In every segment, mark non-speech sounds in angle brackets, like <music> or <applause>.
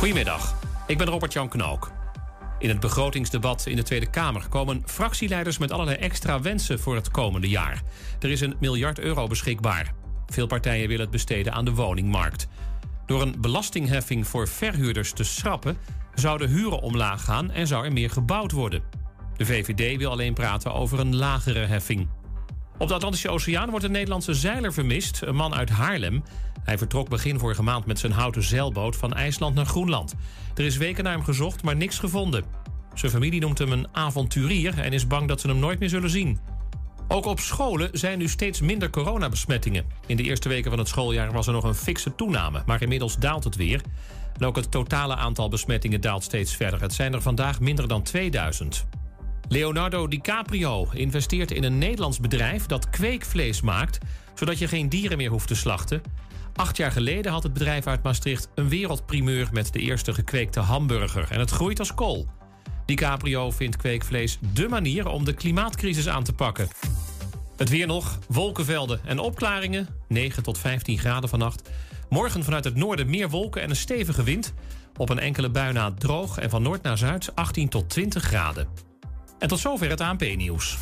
Goedemiddag, ik ben Robert-Jan Knook. In het begrotingsdebat in de Tweede Kamer komen fractieleiders met allerlei extra wensen voor het komende jaar. Er is een miljard euro beschikbaar. Veel partijen willen het besteden aan de woningmarkt. Door een belastingheffing voor verhuurders te schrappen, zouden huren omlaag gaan en zou er meer gebouwd worden. De VVD wil alleen praten over een lagere heffing. Op de Atlantische Oceaan wordt een Nederlandse zeiler vermist, een man uit Haarlem. Hij vertrok begin vorige maand met zijn houten zeilboot van IJsland naar Groenland. Er is weken naar hem gezocht, maar niks gevonden. Zijn familie noemt hem een avonturier en is bang dat ze hem nooit meer zullen zien. Ook op scholen zijn nu steeds minder coronabesmettingen. In de eerste weken van het schooljaar was er nog een fikse toename, maar inmiddels daalt het weer. En ook het totale aantal besmettingen daalt steeds verder. Het zijn er vandaag minder dan 2000. Leonardo DiCaprio investeert in een Nederlands bedrijf dat kweekvlees maakt, zodat je geen dieren meer hoeft te slachten. Acht jaar geleden had het bedrijf uit Maastricht een wereldprimeur met de eerste gekweekte hamburger. En het groeit als kool. DiCaprio vindt kweekvlees dé manier om de klimaatcrisis aan te pakken. Het weer nog, wolkenvelden en opklaringen. 9 tot 15 graden vannacht. Morgen vanuit het noorden meer wolken en een stevige wind. Op een enkele bui na droog en van noord naar zuid 18 tot 20 graden. En tot zover het ANP-nieuws.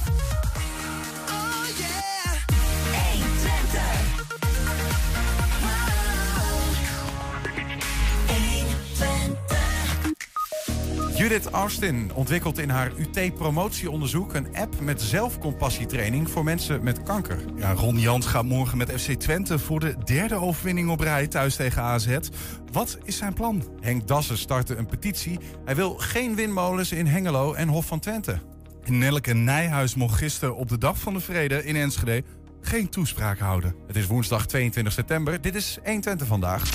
Judith Austin ontwikkelt in haar UT-promotieonderzoek een app met zelfcompassietraining voor mensen met kanker. Ja, Ron Jans gaat morgen met FC Twente voor de derde overwinning op rij thuis tegen AZ. Wat is zijn plan? Henk Dassen startte een petitie. Hij wil geen windmolens in Hengelo en Hof van Twente. Nelke Nijhuis mocht gisteren op de Dag van de Vrede in Enschede geen toespraak houden. Het is woensdag 22 september. Dit is 120 vandaag.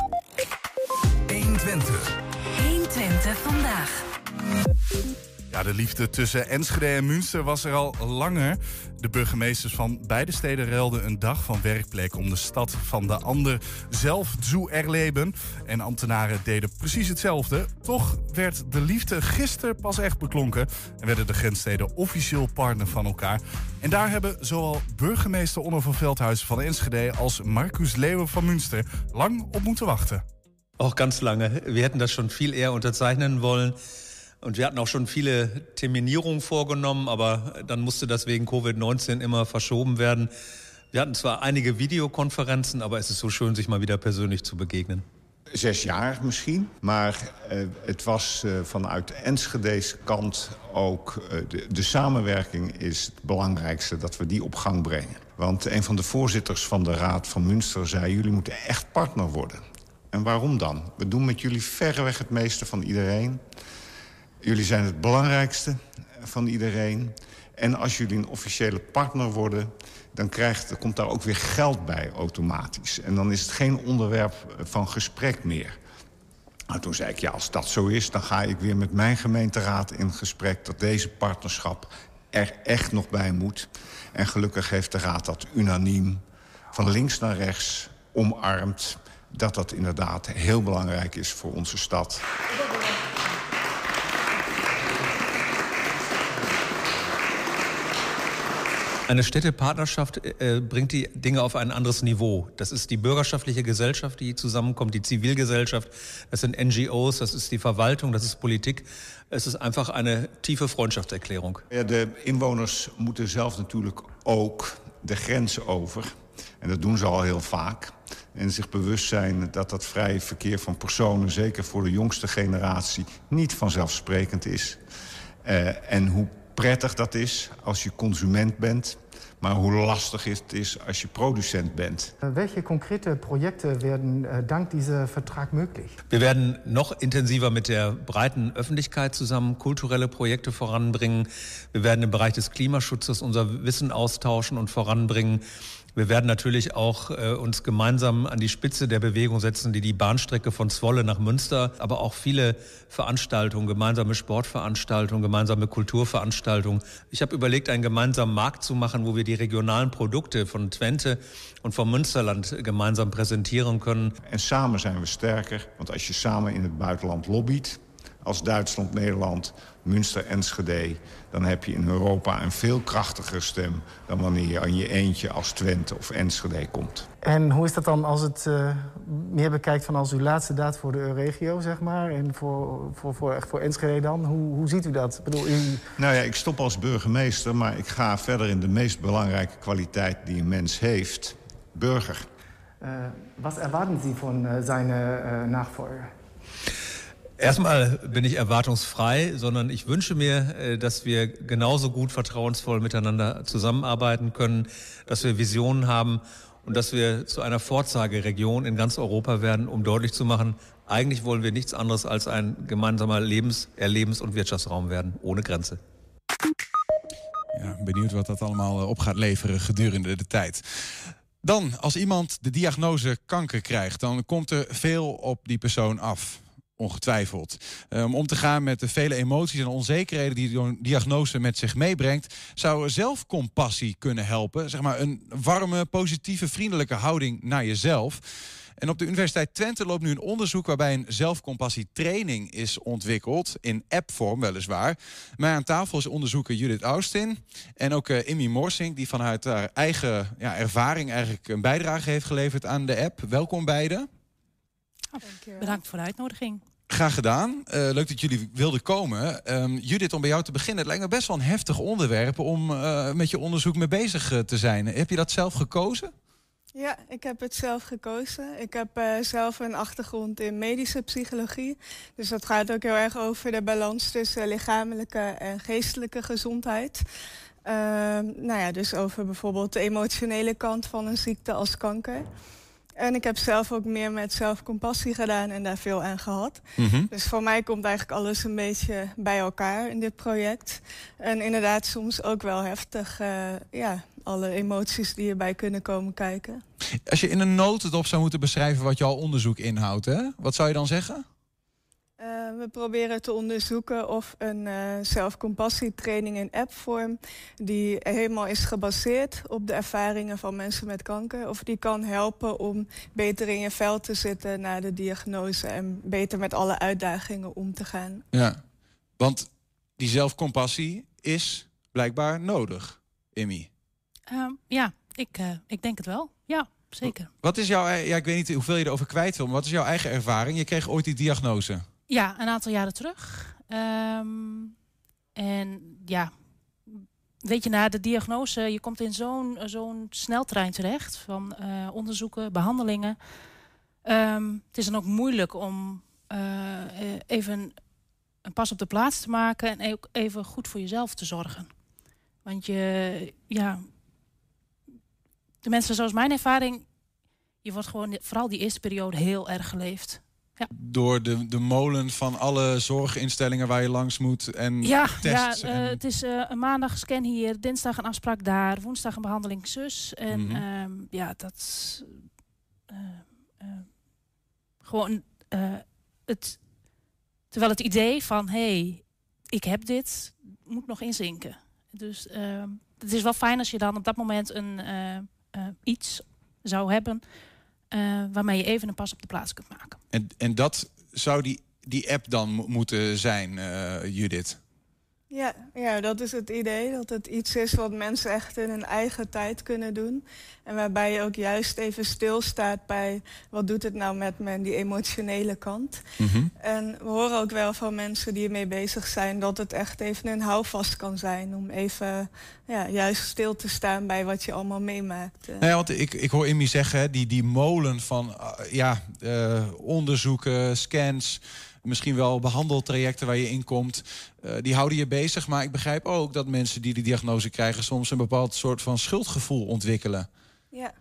120. 120 vandaag. Ja, de liefde tussen Enschede en Münster was er al langer. De burgemeesters van beide steden ruilden een dag van werkplek om de stad van de ander zelf te erleben. En ambtenaren deden precies hetzelfde. Toch werd de liefde gisteren pas echt beklonken en werden de grenssteden officieel partner van elkaar. En daar hebben zowel burgemeester Onno van Veldhuizen van Enschede als Marcus Leeuwen van Münster lang op moeten wachten. Auch ganz lange. Wir hätten das schon viel eher unterzeichnen wollen. Und wir hatten auch schon viele Terminierungen vorgenommen, aber dann musste das wegen Covid-19 immer verschoben werden. Wir hatten zwar einige Videokonferenzen, aber es ist so schön, sich mal wieder persönlich zu begegnen. Zes jaar misschien, maar uh, het was uh, vanuit Enschede's kant ook... Uh, de, de samenwerking is het belangrijkste, dat we die op gang brengen. Want een van de voorzitters van de Raad van Münster zei... jullie moeten echt partner worden. En waarom dan? We doen met jullie verreweg het meeste van iedereen. Jullie zijn het belangrijkste van iedereen. En als jullie een officiële partner worden... dan krijgt, komt daar ook weer geld bij automatisch. En dan is het geen onderwerp van gesprek meer. Nou, toen zei ik, ja, als dat zo is... dan ga ik weer met mijn gemeenteraad in gesprek... dat deze partnerschap er echt nog bij moet. En gelukkig heeft de raad dat unaniem van links naar rechts omarmd... dat dat inderdaad heel belangrijk is voor onze stad. Eine Städtepartnerschaft äh, bringt die Dinge auf ein anderes Niveau. Das ist die bürgerschaftliche Gesellschaft, die zusammenkommt, die Zivilgesellschaft, das sind NGO's, das ist die Verwaltung, das ist Politik. Es ist einfach eine tiefe Freundschaftserklärung. Ja, de inwoners moeten zelf natuurlijk ook de grens over. En dat doen ze al heel vaak. En zich bewust zijn dat dat vrije verkeer van personen... zeker voor de jongste generatie niet vanzelfsprekend is. Uh, en hoe prettig dat is als je consument bent... maar hoe lastig het is als je producent bent. Welche konkrete Projekte werden äh, dank dieser Vertrag möglich? Wir werden noch intensiver mit der breiten Öffentlichkeit zusammen kulturelle Projekte voranbringen. Wir werden im Bereich des Klimaschutzes unser Wissen austauschen und voranbringen. Wir werden natürlich auch äh, uns gemeinsam an die Spitze der Bewegung setzen, die die Bahnstrecke von Zwolle nach Münster, aber auch viele Veranstaltungen, gemeinsame Sportveranstaltungen, gemeinsame Kulturveranstaltungen. Ich habe überlegt, einen gemeinsamen Markt zu machen, wo wir die regionalen Produkte von Twente und vom Münsterland gemeinsam präsentieren können. En samen zijn we sterker, want als je samen in het buitenland lobbyt, als Duitsland, Nederland, Münster, Enschede... dan heb je in Europa een veel krachtiger stem... dan wanneer je aan je eentje als Twente of Enschede komt. En hoe is dat dan als het uh, meer bekijkt van als uw laatste daad voor de regio, zeg maar? En voor, voor, voor, echt voor Enschede dan? Hoe, hoe ziet u dat? Ik bedoel, u... Nou ja, ik stop als burgemeester, maar ik ga verder in de meest belangrijke kwaliteit die een mens heeft. Burger. Uh, was erwarten Sie von uh, seiner Nachfolger? Erstmal bin ich erwartungsfrei, sondern ich wünsche mir, äh, dass wir genauso gut vertrauensvoll miteinander zusammenarbeiten können, dass wir Visionen haben und dass wir zu einer Vorzeigeregion in ganz Europa werden, um deutlich zu machen, eigentlich wollen wir nichts anderes als ein gemeinsamer Lebens-, Erlebens- und Wirtschaftsraum werden, ohne Grenze. Ja, benieuwd wat dat allemaal äh, op gaat leveren gedurende de tijd. Dan, als iemand de diagnose kanker krijgt, dan komt er veel op die persoon af. Ongetwijfeld. Om um, om te gaan met de vele emoties en onzekerheden die de diagnose met zich meebrengt, zou zelfcompassie kunnen helpen. Zeg maar een warme, positieve, vriendelijke houding naar jezelf. En op de Universiteit Twente loopt nu een onderzoek waarbij een zelfcompassietraining is ontwikkeld. In appvorm weliswaar. Maar aan tafel is onderzoeker Judith Austin. En ook uh, Immy Morsing, die vanuit haar eigen ja, ervaring eigenlijk een bijdrage heeft geleverd aan de app. Welkom beiden. Bedankt voor de uitnodiging. Graag gedaan. Uh, leuk dat jullie wilden komen. Um, Judith, om bij jou te beginnen. Het lijkt me best wel een heftig onderwerp om uh, met je onderzoek mee bezig uh, te zijn. Heb je dat zelf gekozen? Ja, ik heb het zelf gekozen. Ik heb zelf een achtergrond in medische psychologie. Dus dat gaat ook heel erg over de balans tussen lichamelijke en geestelijke gezondheid. Ehm, nou ja, dus over bijvoorbeeld de emotionele kant van een ziekte als kanker. En ik heb zelf ook meer met zelfcompassie gedaan en daar veel aan gehad. Mm -hmm. Dus voor mij komt eigenlijk alles een beetje bij elkaar in dit project. En inderdaad soms ook wel heftig, uh, ja, alle emoties die erbij kunnen komen kijken. Als je in een notendop zou moeten beschrijven wat jouw onderzoek inhoudt, hè? wat zou je dan zeggen? Uh, we proberen te onderzoeken of een uh, zelfcompassietraining in appvorm... die helemaal is gebaseerd op de ervaringen van mensen met kanker... of die kan helpen om beter in je vel te zitten na de diagnose... en beter met alle uitdagingen om te gaan. Ja, want die zelfcompassie is blijkbaar nodig, Emmy. Uh, ja, ik, uh, ik denk het wel. Ja, zeker. Wat is jouw... Ja, ik weet niet hoeveel je erover kwijt wil... maar wat is jouw eigen ervaring? Je kreeg ooit die diagnose. Ja, een aantal jaren terug. Um, en ja, weet je, na de diagnose, je komt in zo'n zo'n sneltrein terecht van uh, onderzoeken, behandelingen. Um, het is dan ook moeilijk om uh, even een pas op de plaats te maken en ook even goed voor jezelf te zorgen. Want je, ja, de mensen zoals mijn ervaring, je wordt gewoon vooral die eerste periode heel erg geleefd. Ja. Door de, de molen van alle zorginstellingen waar je langs moet en ja, tests. Ja, uh, en... het is uh, een maandag scan hier, dinsdag een afspraak daar, woensdag een behandeling zus. En mm -hmm. um, ja, dat uh, gewoon het. Terwijl het idee van hé, hey, ik heb dit, moet nog inzinken. Dus ehm, het is wel fijn als je dan op dat moment een iets zou hebben. Uh, waarmee je even een pas op de plaats kunt maken. En, en dat zou die, die app dan moeten zijn, uh, Judith? Ja, ja, dat is het idee. Dat het iets is wat mensen echt in hun eigen tijd kunnen doen. En waarbij je ook juist even stilstaat bij... wat doet het nou met me, die emotionele kant. Mm -hmm. En we horen ook wel van mensen die ermee bezig zijn... dat het echt even een houvast kan zijn... om even ja, juist stil te staan bij wat je allemaal meemaakt. Nou ja, want ik, ik hoor Immy zeggen, die, die molen van uh, ja, uh, onderzoeken, scans misschien wel behandeltrajecten waar je in komt. Uh, die houden je bezig. Maar ik begrijp ook dat mensen die die diagnose krijgen... soms een bepaald soort van schuldgevoel ontwikkelen. Ja.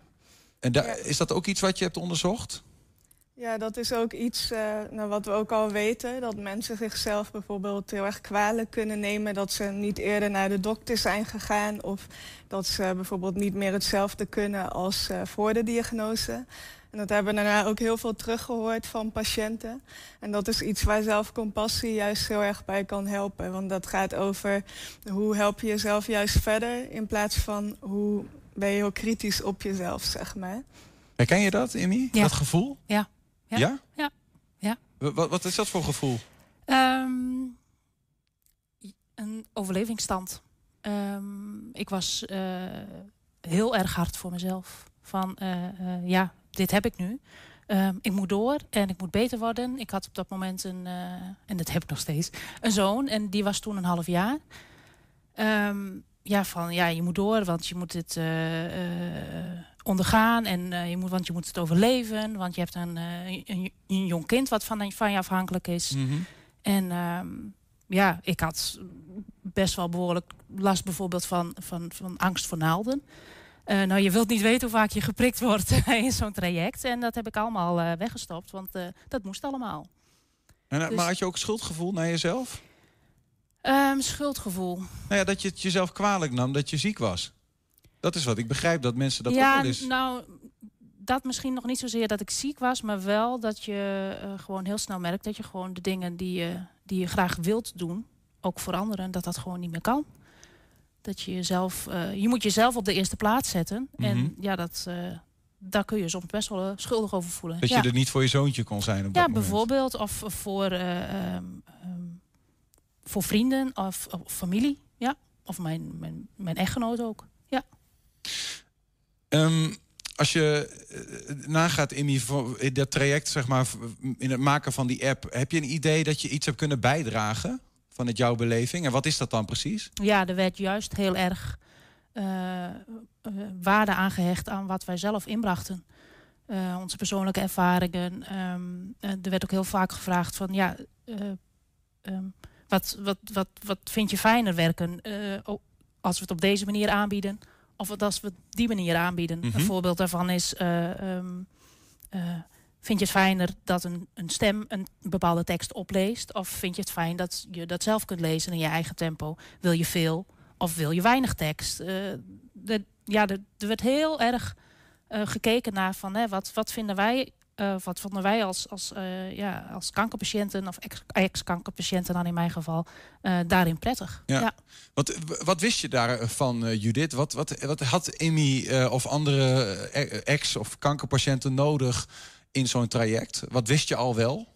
En ja. is dat ook iets wat je hebt onderzocht? Ja, dat is ook iets uh, nou, wat we ook al weten. Dat mensen zichzelf bijvoorbeeld heel erg kwalijk kunnen nemen... dat ze niet eerder naar de dokter zijn gegaan... of dat ze bijvoorbeeld niet meer hetzelfde kunnen als uh, voor de diagnose. En dat hebben we daarna ook heel veel teruggehoord van patiënten. En dat is iets waar zelfcompassie juist heel erg bij kan helpen. Want dat gaat over hoe help je jezelf juist verder... in plaats van hoe ben je heel kritisch op jezelf, zeg maar. Herken je dat, Immy? Ja. Dat gevoel? Ja. Ja? Ja. ja. Wat, wat is dat voor gevoel? Um, overlevingsstand. Ehm, ik was eh, heel erg hard voor mezelf. Van eh, eh, ja, dit heb ik nu. Ehm, ik moet door en ik moet beter worden. Ik had op dat moment een, eh, en dat heb ik nog steeds, een zoon. En die was toen een half jaar. Ehm, ja, van ja, je moet door, want je moet het eh, eh, ondergaan. En je moet, want je moet het overleven. Want je hebt een, een, een jong kind wat van, van je afhankelijk is. Mhm. En ehm, ja, ik had best wel behoorlijk last bijvoorbeeld van, van, van angst voor naalden. Eh, nou, je wilt niet weten hoe vaak je geprikt wordt <laughs> in zo'n traject. En dat heb ik allemaal eh, weggestopt, want eh, dat moest allemaal. En, eh, Dus- Maar had je ook schuldgevoel naar jezelf? Ehm, schuldgevoel. Nou ja, dat je het jezelf kwalijk nam dat je ziek was. Dat is wat ik begrijp, dat mensen dat ook wel eens... nou, dat misschien nog niet zozeer dat ik ziek was, maar wel dat je gewoon heel snel merkt dat je gewoon de dingen die je, die je graag wilt doen, ook voor anderen, dat dat gewoon niet meer kan. Dat je jezelf, eh, je moet jezelf op de eerste plaats zetten. Mhm. En ja, dat, eh, daar kun je soms best wel eh, schuldig over voelen. Dat ja. je er niet voor je zoontje kon zijn op dat Ja, moment. bijvoorbeeld. Of voor, eh, ehm, ehm, voor vrienden of, of familie. Ja. Of mijn, mijn, mijn echtgenoot ook. Ja. Ehm, als je nagaat in, die, in dat traject, zeg maar, in het maken van die app, heb je een idee dat je iets hebt kunnen bijdragen vanuit jouw beleving? En wat is dat dan precies? ja, er werd juist heel erg eh, eh, waarde aangehecht aan wat wij zelf inbrachten. Eh, onze persoonlijke ervaringen. Ehm, eh, er werd ook heel vaak gevraagd van ja, eh, ehm, wat, wat, wat, wat vind je fijner werken als we het op deze manier aanbieden? Of wat als we het die manier aanbieden? Mhm. Een voorbeeld daarvan is. eh, ehm, eh, vind je het fijner dat een, een stem een bepaalde tekst opleest? Of vind je het fijn dat je dat zelf kunt lezen in je eigen tempo? Wil je veel of wil je weinig tekst? Eh, de, ja, er werd heel erg eh, gekeken naar van hè, wat, wat vinden wij. eh, wat vonden wij als, als, ja, als kankerpatiënten of ex- ex-kankerpatiënten dan in mijn geval daarin prettig? Ja. ja. Wat, wat wist je daarvan, Judith? Wat, wat, wat had Emmy of andere ex- of kankerpatiënten nodig in zo'n traject? Wat wist je al wel?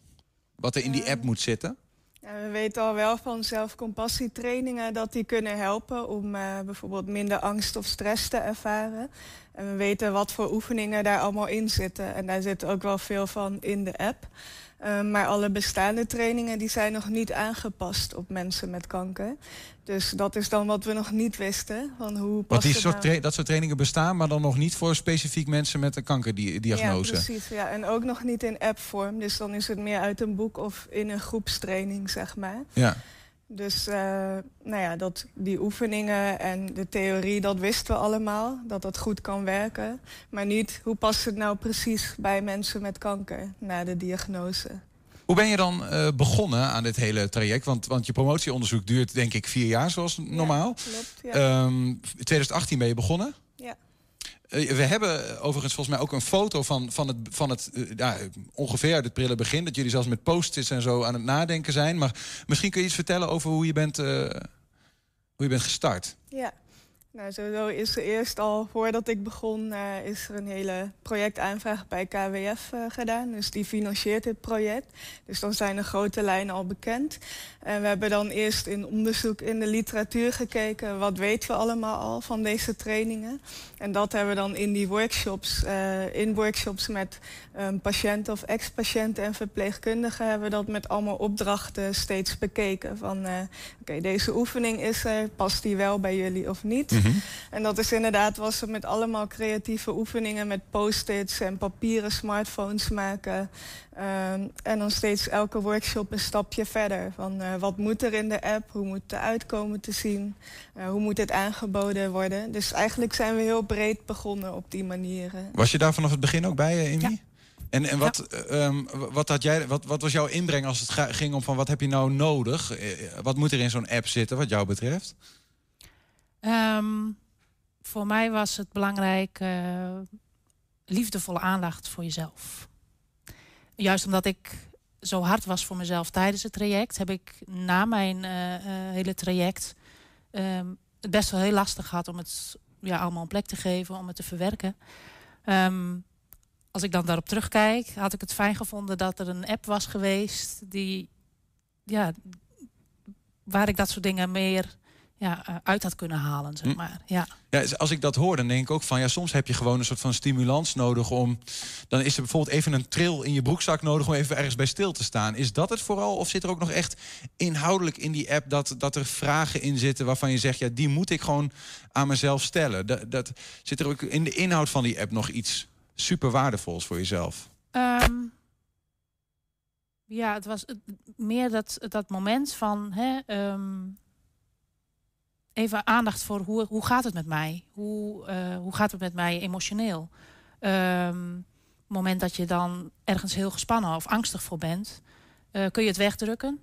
Wat er in die app moet zitten? Ja, we weten al wel van zelfcompassietrainingen dat die kunnen helpen om eh, bijvoorbeeld minder angst of stress te ervaren. En we weten wat voor oefeningen daar allemaal in zitten. En daar zit ook wel veel van in de app. Eh, maar alle bestaande trainingen die zijn nog niet aangepast op mensen met kanker. Dus dat is dan wat we nog niet wisten. Van hoe Want past die het soort nou- dat soort trainingen bestaan, maar dan nog niet voor specifiek mensen met een kankerdiagnose. Ja, precies. Ja. En ook nog niet in appvorm. Dus dan is het meer uit een boek of in een groepstraining, zeg maar. Ja. Dus eh, nou ja, dat, die oefeningen en de theorie, dat wisten we allemaal. Dat dat goed kan werken. Maar niet, hoe past het nou precies bij mensen met kanker na de diagnose? Hoe ben je dan eh, begonnen aan dit hele traject? Want, want je promotieonderzoek duurt denk ik vier jaar zoals normaal. Klopt, ja. Ehm, 2018 ben je begonnen. Eh, we hebben overigens volgens mij ook een foto van, van het, van het eh, ja, ongeveer het prille begin. Dat jullie zelfs met post-its en zo aan het nadenken zijn. Maar misschien kun je iets vertellen over hoe je bent, eh, hoe je bent gestart. Ja, nou sowieso is er eerst al, voordat ik begon, eh, is er een hele projectaanvraag bij KWF eh, gedaan. Dus die financiert dit project. Dus dan zijn de grote lijnen al bekend. En we hebben dan eerst in onderzoek in de literatuur gekeken, wat weten we allemaal al van deze trainingen. En dat hebben we dan in die workshops, eh, in workshops met um, patiënten of ex-patiënten en verpleegkundigen, hebben we dat met allemaal opdrachten steeds bekeken. Van oké, deze oefening is er, past die wel bij jullie of niet? En dat is inderdaad, was het met allemaal creatieve oefeningen met post-its en papieren smartphones maken. Ehm, en dan steeds elke workshop een stapje verder. Van eh, wat moet er in de app, hoe moet het uitkomen te zien, Eh, hoe moet dit aangeboden worden. Dus eigenlijk zijn we heel breed begonnen op die manieren. Was je daar vanaf het begin ook bij, eh, Amy? Ja. En, en wat, eh, ehm, wat, had jij, wat, wat was jouw inbreng als het ging om van wat heb je nou nodig? Eh, wat moet er in zo'n app zitten wat jou betreft? Ehm, voor mij was het belangrijk eh, liefdevolle aandacht voor jezelf. Juist omdat ik zo hard was voor mezelf tijdens het traject, heb ik na mijn eh, eh, hele traject ehm, het best wel heel lastig gehad om het ja, allemaal een plek te geven, om het te verwerken. Als ik dan daarop terugkijk, had ik het fijn gevonden dat er een app was geweest die, ja, waar ik dat soort dingen meer ja, uit had kunnen halen, zeg Hm. maar. Ja. Ja, dus als ik dat hoor, dan denk ik ook van ja, soms heb je gewoon een soort van stimulans nodig om. Dan is er bijvoorbeeld even een tril in je broekzak nodig om even ergens bij stil te staan. Is dat het vooral? Of zit er ook nog echt inhoudelijk in die app dat, dat er vragen in zitten waarvan je zegt, ja, die moet ik gewoon aan mezelf stellen? Dat, dat, zit er ook in de inhoud van die app nog iets super waardevols voor jezelf? Ehm, ja, het was meer dat, dat moment van hè, ehm, even aandacht voor hoe, hoe gaat het met mij? Hoe, eh, hoe gaat het met mij emotioneel? Het moment dat je dan ergens heel gespannen of angstig voor bent, eh, kun je het wegdrukken.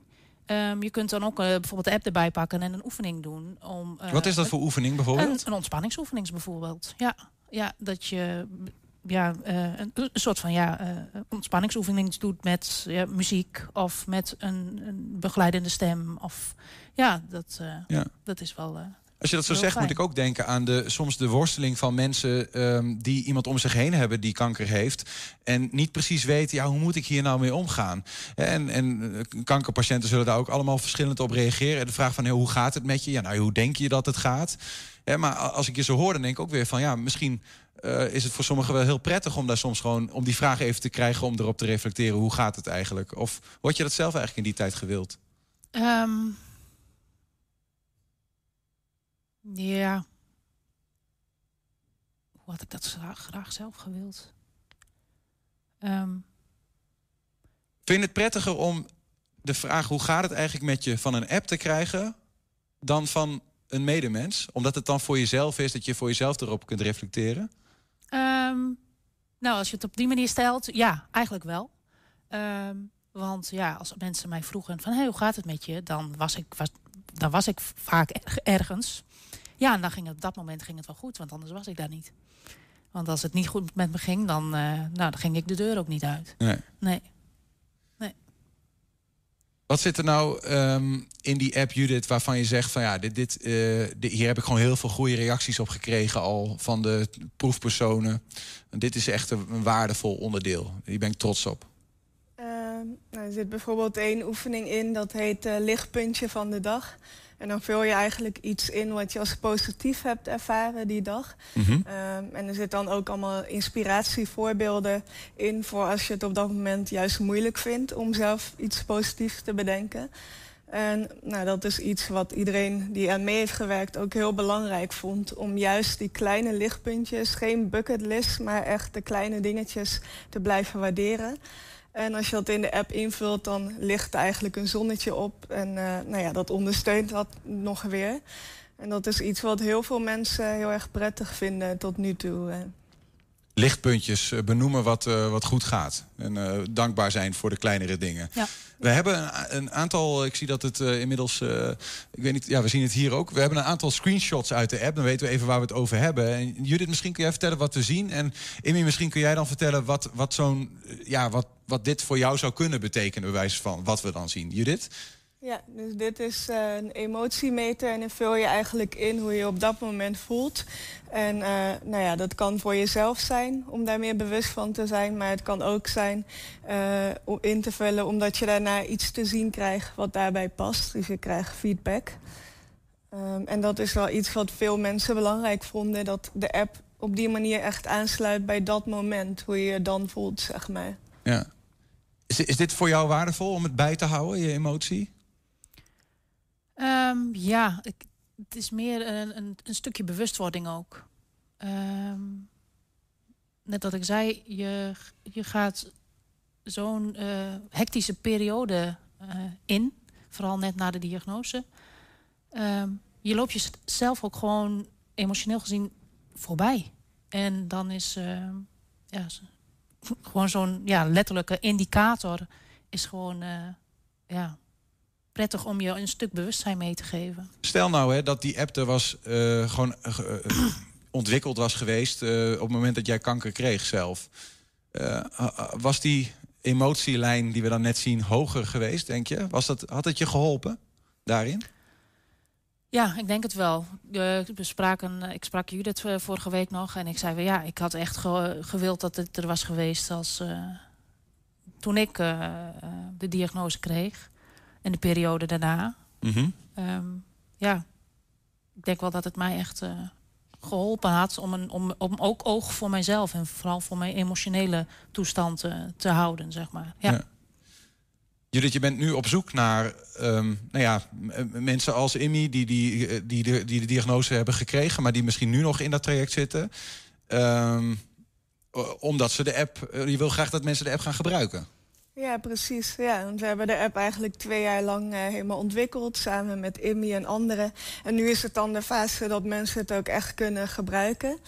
Je kunt dan ook eh, bijvoorbeeld de app erbij pakken en een oefening doen. Om, Wat is dat voor oefening bijvoorbeeld? een, een ontspanningsoefening bijvoorbeeld. Ja, ja dat je ja, eh, een, een soort van ja, eh, ontspanningsoefening doet met ja, muziek of met een, een begeleidende stem. Of ja, dat, eh, Ja. dat is wel. Als je dat zo Heel zegt, moet ik ook denken aan de, soms de worsteling van mensen ehm, die iemand om zich heen hebben die kanker heeft. En niet precies weten, ja, hoe moet ik hier nou mee omgaan? En, en eh, kankerpatiënten zullen daar ook allemaal verschillend op reageren. En de vraag van, hoe gaat het met je? Ja, nou, hoe denk je dat het gaat? Hè, maar als ik je zo hoor, dan denk ik ook weer van, ja, misschien eh, is het voor sommigen wel heel prettig om daar soms gewoon, om die vraag even te krijgen, om erop te reflecteren, hoe gaat het eigenlijk? Of word je dat zelf eigenlijk in die tijd gewild? ehm, ja. Hoe had ik dat graag, graag zelf gewild? Ehm, Vind je het prettiger om de vraag hoe gaat het eigenlijk met je van een app te krijgen dan van een medemens? Omdat het dan voor jezelf is dat je voor jezelf erop kunt reflecteren? Ehm, nou, als je het op die manier stelt, ja, eigenlijk wel. Ehm, want ja, als mensen mij vroegen van hey, hoe gaat het met je, dan was ik, was, dan was ik vaak er- ergens. Ja, en dan ging het, op dat moment ging het wel goed, want anders was ik daar niet. Want als het niet goed met me ging, dan, eh, nou, dan ging ik de deur ook niet uit. Nee. Nee. Wat zit er nou ehm, in die app, Judith, waarvan je zegt van ja, dit, dit, eh, dit- hier heb ik gewoon heel veel goede reacties op gekregen al van de proefpersonen. En dit is echt een, een waardevol onderdeel. Hier ben ik trots op. Ehm, nou, er zit bijvoorbeeld één oefening in, dat heet eh, lichtpuntje van de dag. En dan vul je eigenlijk iets in wat je als positief hebt ervaren die dag. Mhm. Ehm, en er zit dan ook allemaal inspiratievoorbeelden in voor als je het op dat moment juist moeilijk vindt om zelf iets positiefs te bedenken. En nou, dat is iets wat iedereen die aan mee heeft gewerkt ook heel belangrijk vond. Om juist die kleine lichtpuntjes, geen bucketlist, maar echt de kleine dingetjes te blijven waarderen. En als je dat in de app invult, dan ligt er eigenlijk een zonnetje op. En eh, nou ja, dat ondersteunt dat nog weer. En dat is iets wat heel veel mensen heel erg prettig vinden tot nu toe. Lichtpuntjes eh, benoemen wat, eh, wat goed gaat. En eh, dankbaar zijn voor de kleinere dingen. Ja. We hebben een, een aantal, ik zie dat het inmiddels, ik weet niet, ja, we zien het hier ook. We hebben een aantal screenshots uit de app. Dan weten we even waar we het over hebben. En Judith, misschien kun jij vertellen wat we zien. En Immy, misschien kun jij dan vertellen wat, wat, zo'n, ja, wat, wat dit voor jou zou kunnen betekenen, bij wijze van wat we dan zien. Judith? Ja, dus dit is eh, een emotiemeter en dan vul je eigenlijk in hoe je op dat moment voelt. En eh, nou ja, dat kan voor jezelf zijn om daar meer bewust van te zijn. Maar het kan ook zijn eh, om in te vullen omdat je daarna iets te zien krijgt wat daarbij past. Dus je krijgt feedback. Ehm, en dat is wel iets wat veel mensen belangrijk vonden. Dat de app op die manier echt aansluit bij dat moment. Hoe je je dan voelt, zeg maar. Ja. Is dit voor jou waardevol om het bij te houden, je emotie? Ehm, ja, het is meer een, een, een stukje bewustwording ook. Ehm, net wat ik zei, je, je gaat zo'n eh, hectische periode eh, in, vooral net na de diagnose. Ehm, je loopt jezelf ook gewoon emotioneel gezien voorbij. En dan is ja, gewoon zo'n ja, letterlijke indicator is gewoon eh, ja, prettig om je een stuk bewustzijn mee te geven. Stel nou hè, dat die app er was, eh, gewoon eh, eh, ontwikkeld was geweest op het moment dat jij kanker kreeg zelf. Was die emotielijn die we dan net zien hoger geweest, denk je? Was dat, had het je geholpen daarin? Ja, ik denk het wel. We spraken, eh, ik sprak Judith vorige week nog en ik zei van ja, ik had echt ge- gewild dat het er was geweest als toen ik de diagnose kreeg en de periode daarna. Mhm. Ehm, ja, ik denk wel dat het mij echt geholpen had om, een, om, om ook oog voor mijzelf en vooral voor mijn emotionele toestand te houden, zeg maar. ja. Judith, je bent nu op zoek naar um, nou ja, mensen als Immy die, die, die, de, die de diagnose hebben gekregen, maar die misschien nu nog in dat traject zitten. Um, omdat ze de app, eh, je wil graag dat mensen de app gaan gebruiken. Ja, precies. Ja, we hebben de app eigenlijk twee jaar lang uh, helemaal ontwikkeld... samen met Immy en anderen. En nu is het dan de fase dat mensen het ook echt kunnen gebruiken.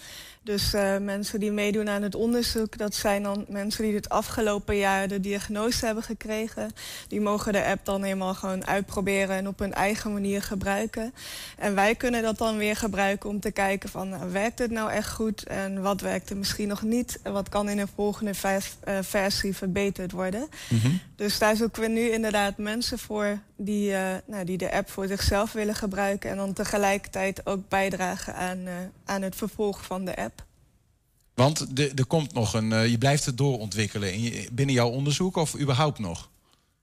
Dus uh, mensen die meedoen aan het onderzoek, dat zijn dan mensen die het afgelopen jaar de diagnose hebben gekregen. Die mogen de app dan helemaal gewoon uitproberen en op hun eigen manier gebruiken. En wij kunnen dat dan weer gebruiken om te kijken van nou, werkt het nou echt goed en wat werkt er misschien nog niet en wat kan in een volgende vers, uh, versie verbeterd worden. Mm -hmm. Dus daar zoeken we nu inderdaad mensen voor die, uh, nou, die de app voor zichzelf willen gebruiken en dan tegelijkertijd ook bijdragen aan, aan het vervolg van de app. Want er komt nog een. Uh, je blijft het doorontwikkelen in je, binnen jouw onderzoek of überhaupt nog?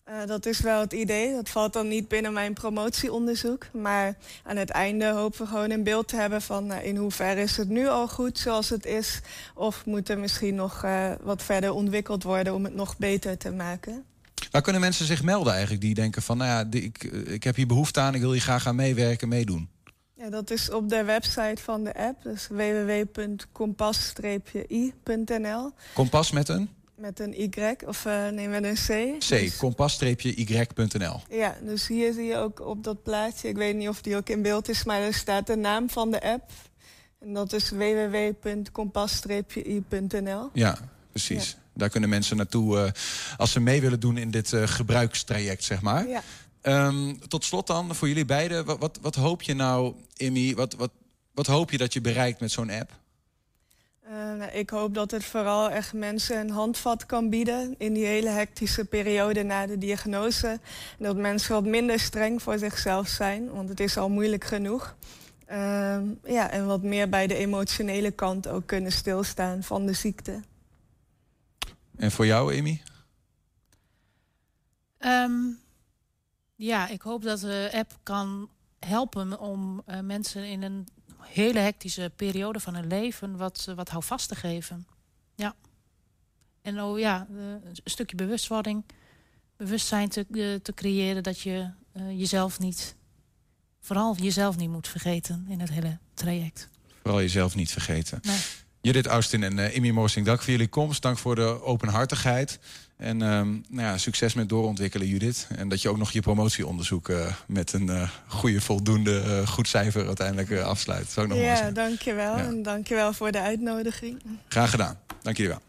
Uh, dat is wel het idee. Dat valt dan niet binnen mijn promotieonderzoek. Maar aan het einde hopen we gewoon een beeld te hebben van uh, in hoeverre is het nu al goed zoals het is. Of moet er misschien nog wat verder ontwikkeld worden om het nog beter te maken. Waar kunnen mensen zich melden eigenlijk die denken van nou ja, ik, ik heb hier behoefte aan, ik wil hier graag aan meewerken, meedoen? Ja, dat is op de website van de app, dus www.kompas-i.nl. Kompas met een? Met een Y, of uh, nee, met een C. C, dus... kompas-y.nl. Ja, dus hier zie je ook op dat plaatje, ik weet niet of die ook in beeld is, maar er staat de naam van de app. En dat is www.kompas-i.nl. Ja, precies. Ja. Daar kunnen mensen naartoe uh, als ze mee willen doen in dit uh, gebruikstraject, zeg maar. Ja. Um, tot slot dan, voor jullie beiden. Wat, wat, wat hoop je nou, Immy, wat, wat, wat hoop je dat je bereikt met zo'n app? Uh, nou, ik hoop dat het vooral echt mensen een handvat kan bieden... in die hele hectische periode na de diagnose. En dat mensen wat minder streng voor zichzelf zijn, want het is al moeilijk genoeg. Uh, ja, en wat meer bij de emotionele kant ook kunnen stilstaan van de ziekte. En voor jou, Amy? Um, ja, ik hoop dat de app kan helpen om uh, mensen in een hele hectische periode van hun leven wat, wat houvast te geven. Ja. En oh ja, uh, een stukje bewustwording, bewustzijn te, te creëren dat je jezelf niet, vooral jezelf niet moet vergeten in het hele traject. Vooral jezelf niet vergeten. Nee. Judith Austin en Immy Morsing, dank voor jullie komst. Dank voor de openhartigheid. En um, nou ja, succes met doorontwikkelen, Judith. En dat je ook nog je promotieonderzoek uh, met een uh, goede, voldoende, goed cijfer uiteindelijk afsluit. Zou ik nog ja, dankjewel. Ja. En dankjewel voor de uitnodiging. Graag gedaan. Dank jullie wel.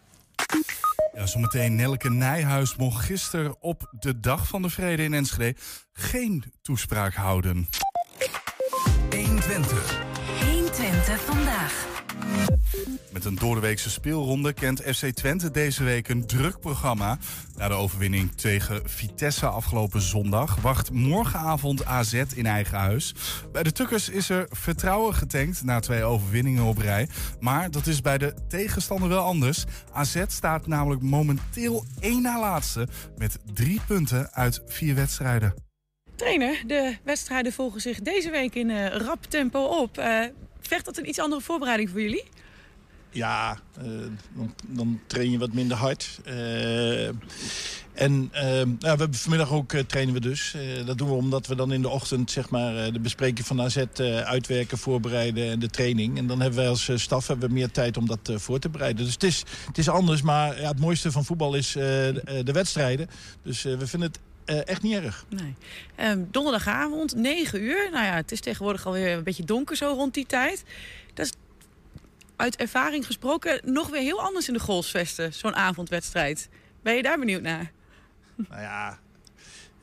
Ja, zometeen Nelke Nijhuis mocht gisteren op de Dag van de Vrede in Enschede geen toespraak houden. 120. 120 vandaag. Met een doordeweekse speelronde kent FC Twente deze week een druk programma. Na de overwinning tegen Vitesse afgelopen zondag wacht morgenavond AZ in eigen huis. Bij de Tukkers is er vertrouwen getankt na twee overwinningen op rij. Maar dat is bij de tegenstander wel anders. AZ staat namelijk momenteel één na laatste met drie punten uit vier wedstrijden. Trainer, de wedstrijden volgen zich deze week in uh, rap tempo op. Uh, vergt dat een iets andere voorbereiding voor jullie? Ja, uh, dan, dan, train je wat minder hard. Uh, en nou, we hebben vanmiddag ook trainen we dus. dat doen we omdat we dan in de ochtend zeg maar, de bespreking van AZ uitwerken, voorbereiden en de training. En dan hebben wij als staf hebben we meer tijd om dat voor te bereiden. Dus het is, het is anders, maar ja, het mooiste van voetbal is de, de wedstrijden. Dus we vinden het echt niet erg. Nee. Um, donderdagavond, 9 uur. Nou ja, het is tegenwoordig alweer een beetje donker zo rond die tijd. Dat is uit ervaring gesproken nog weer heel anders in de golfsvesten, zo'n avondwedstrijd. Ben je daar benieuwd naar? Nou ja...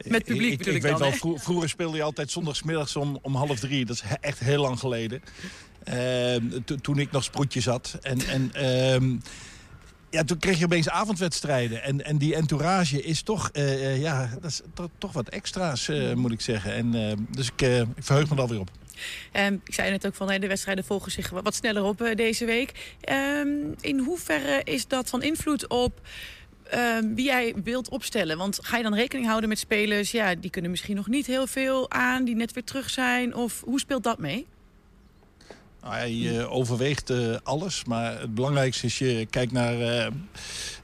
Met publiek ik, ik, ik, ik weet dan, wel, vroeger speelde je altijd zondagsmiddags om, om half drie. Dat is echt heel lang geleden. Uh, toen ik nog sproetjes had. En, en uh, ja, toen kreeg je opeens avondwedstrijden. En, en die entourage is toch, uh, ja, dat is to, toch wat extra's, uh, moet ik zeggen. En, uh, dus ik, ik, verheug me er alweer op. Um, ik zei net ook van de wedstrijden volgen zich wat sneller op deze week. Um, in hoeverre is dat van invloed op um, wie jij wilt opstellen? Want ga je dan rekening houden met spelers... ja, die kunnen misschien nog niet heel veel aan, die net weer terug zijn? Of hoe speelt dat mee? Nou, hij eh, overweegt uh, alles, maar het belangrijkste is je kijkt naar uh,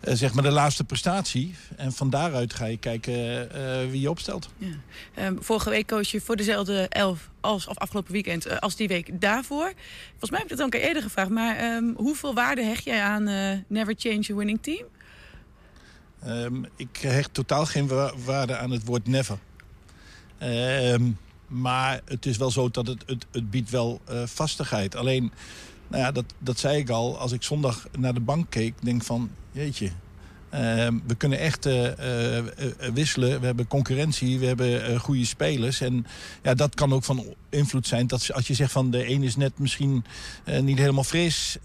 zeg maar de laatste prestatie. En van daaruit ga je kijken wie je opstelt. Ja. Um, vorige week koos je voor dezelfde elf als of afgelopen weekend als die week daarvoor. Volgens mij heb ik dat al een keer eerder gevraagd. Maar um, hoeveel waarde hecht jij aan Never Change a Winning Team? Um, ik hecht totaal geen waarde aan het woord never. Um, maar het is wel zo dat het, het, het biedt wel uh, vastigheid. Alleen, nou ja, dat, dat zei ik al, als ik zondag naar de bank keek, denk van, jeetje, uh, we kunnen echt uh, wisselen. We hebben concurrentie, we hebben goede spelers. En ja, dat kan ook van invloed zijn. Dat als je zegt van de een is net misschien niet helemaal fris.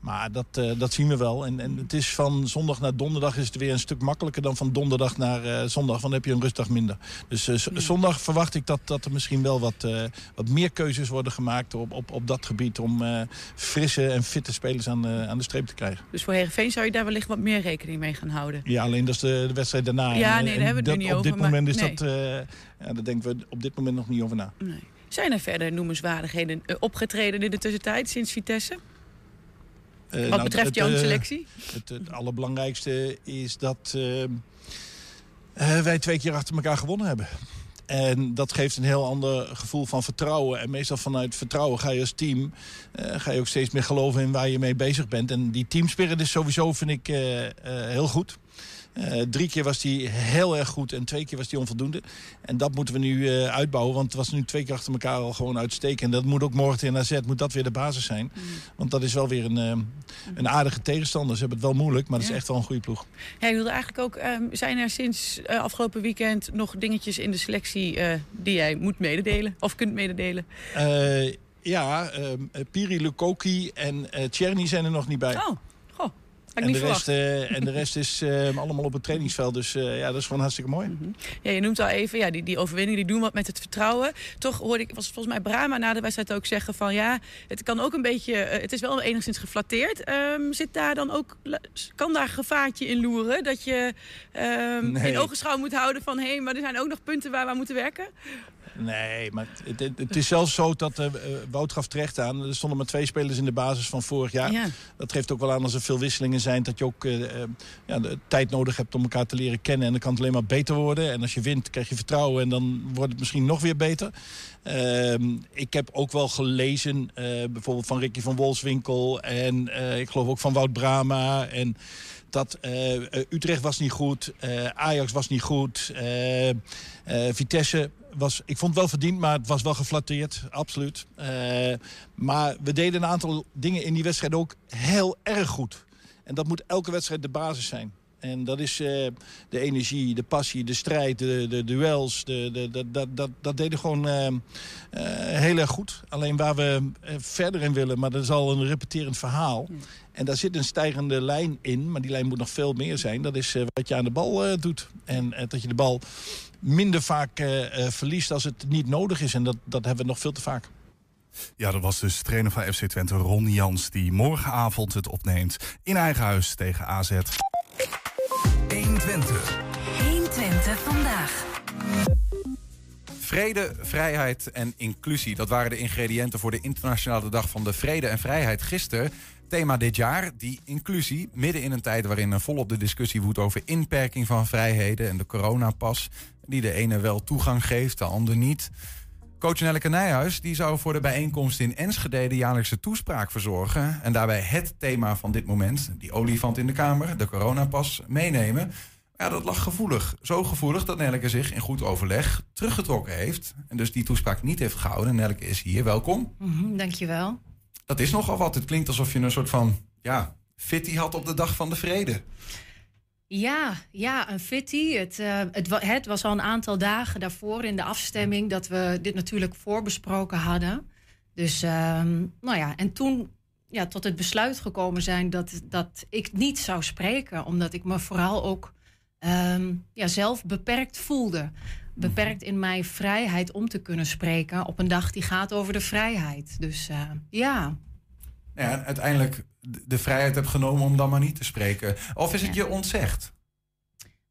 Maar dat, uh, dat zien we wel. En, en het is van zondag naar donderdag is het weer een stuk makkelijker dan van donderdag naar uh, zondag. Want dan heb je een rustdag minder. Dus uh, zondag verwacht ik dat, dat er misschien wel wat, wat meer keuzes worden gemaakt op, op, op dat gebied. Om frisse en fitte spelers aan, aan de streep te krijgen. Dus voor Heerenveen zou je daar wellicht wat meer rekening mee gaan houden? Ja, alleen dat is de, de wedstrijd daarna. Ja, nee, daar hebben we het nu niet op over. Op dit moment is nee. dat, ja, daar denken we op dit moment nog niet over na. Nee. Zijn er verder noemenswaardigheden opgetreden in de tussentijd sinds Vitesse? Uh, Wat nou, betreft het, jouw uh, selectie? Het, het, allerbelangrijkste is dat uh, wij twee keer achter elkaar gewonnen hebben. En dat geeft een heel ander gevoel van vertrouwen. En meestal vanuit vertrouwen ga je als team... ga je ook steeds meer geloven in waar je mee bezig bent. En die teamspirit is sowieso, vind ik, heel goed. Uh, drie keer was hij heel erg goed en twee keer was hij onvoldoende. En dat moeten we nu uh, uitbouwen, want het was nu twee keer achter elkaar al gewoon uitstekend. En dat moet ook morgen in AZ, moet dat weer de basis zijn. Mm. Want dat is wel weer een, uh, een aardige tegenstander. Ze hebben het wel moeilijk, maar dat ja. is echt wel een goede ploeg. Ja, ik wilde eigenlijk ook, um, zijn er sinds afgelopen weekend nog dingetjes in de selectie die jij moet mededelen of kunt mededelen? ja, um, Piri Lukoki en Tjerni zijn er nog niet bij. Oh. En de, rest, uh, en de rest is uh, allemaal op het trainingsveld. Dus uh, ja, dat is gewoon hartstikke mooi. Mm -hmm. Ja, je noemt al even, ja, die, die overwinning die doen wat met het vertrouwen. Toch hoorde ik, was volgens mij Brama na de wedstrijd ook zeggen van... ja, het kan ook een beetje, het is wel enigszins geflatteerd. Um, zit daar dan ook, kan daar gevaartje in loeren? Dat je um, nee. in ogenschouw moet houden van... hé, hey, maar er zijn ook nog punten waar we moeten werken? Nee, maar het, het, het, is zelfs zo dat uh, Wout gaf terecht aan. Er stonden maar twee spelers in de basis van vorig jaar. Ja. Dat geeft ook wel aan als er veel wisselingen zijn. Dat je ook uh, ja, de tijd nodig hebt om elkaar te leren kennen. En dan kan het alleen maar beter worden. En als je wint krijg je vertrouwen en dan wordt het misschien nog weer beter. Uh, ik heb ook wel gelezen, bijvoorbeeld van Ricky van Wolfswinkel. En ik geloof ook van Wout Brama. En dat Utrecht was niet goed. Ajax was niet goed. Vitesse was, ik vond het wel verdiend, maar het was wel geflatteerd, absoluut. Maar we deden een aantal dingen in die wedstrijd ook heel erg goed. En dat moet elke wedstrijd de basis zijn. En dat is uh, de energie, de passie, de strijd, de, de duels. De, de, de, dat, dat, dat deden gewoon uh, uh, heel erg goed. Alleen waar we verder in willen, maar dat is al een repeterend verhaal. Ja. En daar zit een stijgende lijn in, maar die lijn moet nog veel meer zijn. Dat is wat je aan de bal doet. En dat je de bal minder vaak uh, uh, verliest als het niet nodig is. En dat, dat hebben we nog veel te vaak. Ja, dat was dus trainer van FC Twente Ron Jans... die morgenavond het opneemt in eigen huis tegen AZ. 120. 120 vandaag. Vrede, vrijheid en inclusie. Dat waren de ingrediënten voor de Internationale Dag van de Vrede en Vrijheid gisteren. Thema dit jaar, die inclusie. Midden in een tijd waarin volop de discussie woedt over inperking van vrijheden en de coronapas. Die de ene wel toegang geeft, de ander niet. Coach Nelleke Nijhuis die zou voor de bijeenkomst in Enschede de jaarlijkse toespraak verzorgen. En daarbij het thema van dit moment, die olifant in de Kamer, de coronapas, meenemen. Ja, dat lag gevoelig. Zo gevoelig dat Nelleke zich in goed overleg teruggetrokken heeft. En dus die toespraak niet heeft gehouden. Nelleke is hier, welkom. Mm -hmm, dankjewel. Dat is nogal wat. Het klinkt alsof je een soort van, ja, fitty had op de dag van de vrede. Ja, ja, een fitty. Het, uh, het, het, was al een aantal dagen daarvoor in de afstemming dat we dit natuurlijk voorbesproken hadden. Dus, um, nou ja, en toen ja, tot het besluit gekomen zijn dat, dat ik niet zou spreken, omdat ik me vooral ook um, ja, zelf beperkt voelde. Beperkt in mijn vrijheid om te kunnen spreken op een dag die gaat over de vrijheid. Dus uh, ja. ja. Uiteindelijk de vrijheid hebt genomen om dan maar niet te spreken. Of is het ja. je ontzegd?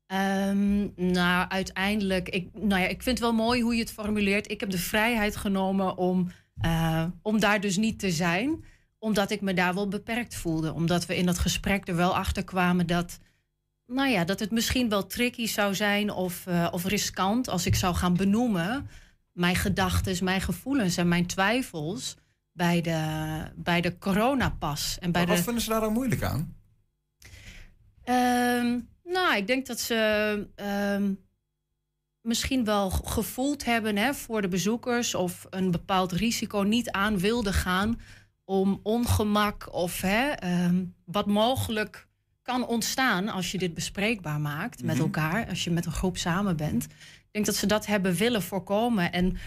Um, nou, uiteindelijk. Ik, nou ja, ik vind het wel mooi hoe je het formuleert. Ik heb de vrijheid genomen om eh, om daar dus niet te zijn, omdat ik me daar wel beperkt voelde. Omdat we in dat gesprek er wel achter kwamen dat, nou ja, dat het misschien wel tricky zou zijn of, uh, of riskant als ik zou gaan benoemen mijn gedachten, mijn gevoelens en mijn twijfels bij de, bij de coronapas. En bij maar wat de, vinden ze daar dan moeilijk aan? Ehm, nou, ik denk dat ze ehm, misschien wel gevoeld hebben hè, voor de bezoekers of een bepaald risico niet aan wilden gaan om ongemak of hè, ehm, wat mogelijk kan ontstaan als je dit bespreekbaar maakt met Mhm. elkaar, als je met een groep samen bent. Ik denk dat ze dat hebben willen voorkomen. En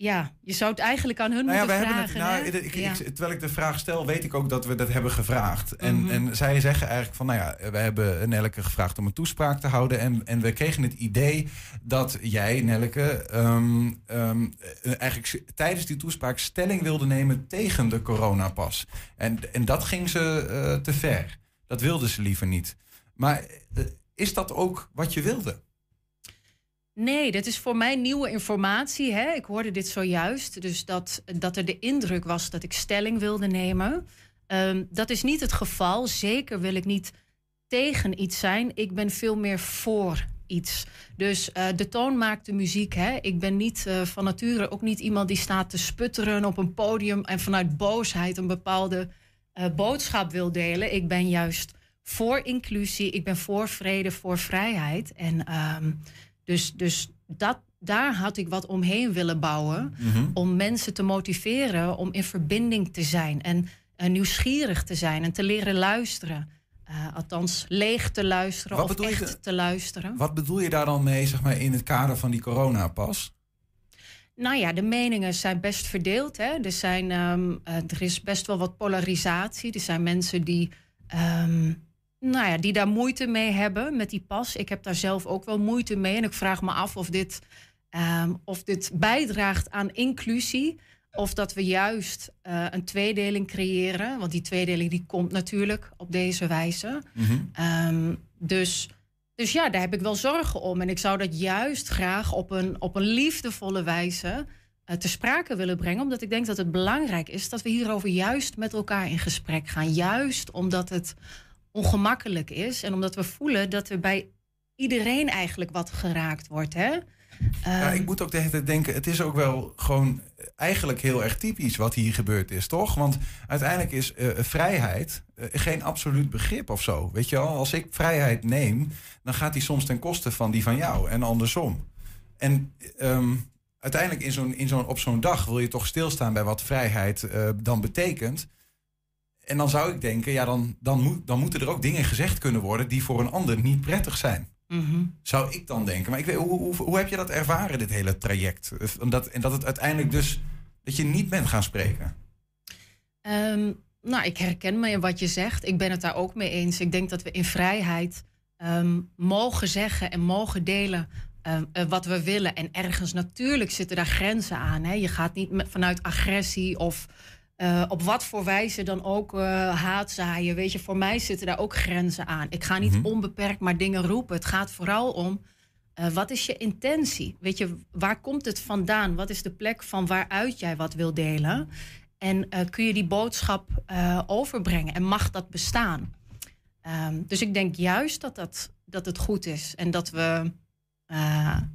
ja, je zou het eigenlijk aan hun Nou ja, moeten het, vragen. nou, hè? ik, ik- Ja. ik- terwijl ik de vraag stel, weet ik ook dat we dat hebben gevraagd. En, Mhm. en zij zeggen eigenlijk van, nou ja, we hebben Nelleke gevraagd om een toespraak te houden. En, en we kregen het idee dat jij, Nelleke, ehm, ehm, eh, eigenlijk tijdens die toespraak stelling wilde nemen tegen de coronapas. En, en dat ging ze eh, te ver. Dat wilde ze liever niet. Maar eh, is dat ook wat je wilde? Nee, dit is voor mij nieuwe informatie. Hè? Ik hoorde dit zojuist. Dus dat, dat er de indruk was dat ik stelling wilde nemen. Ehm, dat is niet het geval. Zeker wil ik niet tegen iets zijn. Ik ben veel meer voor iets. Dus eh, de toon maakt de muziek. Hè? Ik ben niet eh, van nature ook niet iemand die staat te sputteren op een podium en vanuit boosheid een bepaalde eh, boodschap wil delen. Ik ben juist voor inclusie. Ik ben voor vrede, voor vrijheid. En ehm, dus, dus dat, daar had ik wat omheen willen bouwen. Om mensen te motiveren om in verbinding te zijn. En eh, nieuwsgierig te zijn en te leren luisteren. Eh, althans, leeg te luisteren Wat of je echt te luisteren. Wat bedoel je daar dan mee, zeg maar, in het kader van die coronapas? Nou ja, de meningen zijn best verdeeld. Hè? Er, zijn, ehm, eh, er is best wel wat polarisatie. Er zijn mensen die, ehm, nou ja, die daar moeite mee hebben met die pas. Ik heb daar zelf ook wel moeite mee. En ik vraag me af of dit, ehm, of dit bijdraagt aan inclusie. Of dat we juist eh, een tweedeling creëren. Want die tweedeling die komt natuurlijk op deze wijze. Ehm, dus, dus ja, daar heb ik wel zorgen om. En ik zou dat juist graag op een, op een liefdevolle wijze eh, te sprake willen brengen. Omdat ik denk dat het belangrijk is dat we hierover juist met elkaar in gesprek gaan. Juist omdat het ongemakkelijk is. En omdat we voelen dat er bij iedereen eigenlijk wat geraakt wordt. Hè? Ja, Ehm, ik moet ook de hele tijd denken, het is ook wel gewoon eigenlijk heel erg typisch wat hier gebeurd is, toch? Want uiteindelijk is eh, vrijheid eh, geen absoluut begrip of zo. Weet je wel, als ik vrijheid neem, dan gaat die soms ten koste van die van jou en andersom. En ehm, uiteindelijk in zo'n, in zo'n, op zo'n dag wil je toch stilstaan bij wat vrijheid eh, dan betekent. En dan zou ik denken, ja, dan, dan, moet, dan moeten er ook dingen gezegd kunnen worden die voor een ander niet prettig zijn. mhm. Zou ik dan denken. Maar ik weet, hoe, hoe, hoe heb je dat ervaren, dit hele traject? En dat, en dat het uiteindelijk dus, dat je niet bent gaan spreken. Ehm, nou, ik herken me in wat je zegt. Ik ben het daar ook mee eens. Ik denk dat we in vrijheid ehm, mogen zeggen en mogen delen ehm, eh, wat we willen. En ergens natuurlijk zitten daar grenzen aan. Hè? Je gaat niet met, vanuit agressie of eh, op wat voor wijze dan ook eh, haat zaaien. Weet je, voor mij zitten daar ook grenzen aan. Ik ga niet onbeperkt maar dingen roepen. Het gaat vooral om eh, wat is je intentie? Weet je, waar komt het vandaan? Wat is de plek van waaruit jij wat wil delen? En kun je die boodschap overbrengen? En mag dat bestaan? Ehm, dus ik denk juist dat, dat, dat het goed is. En dat we,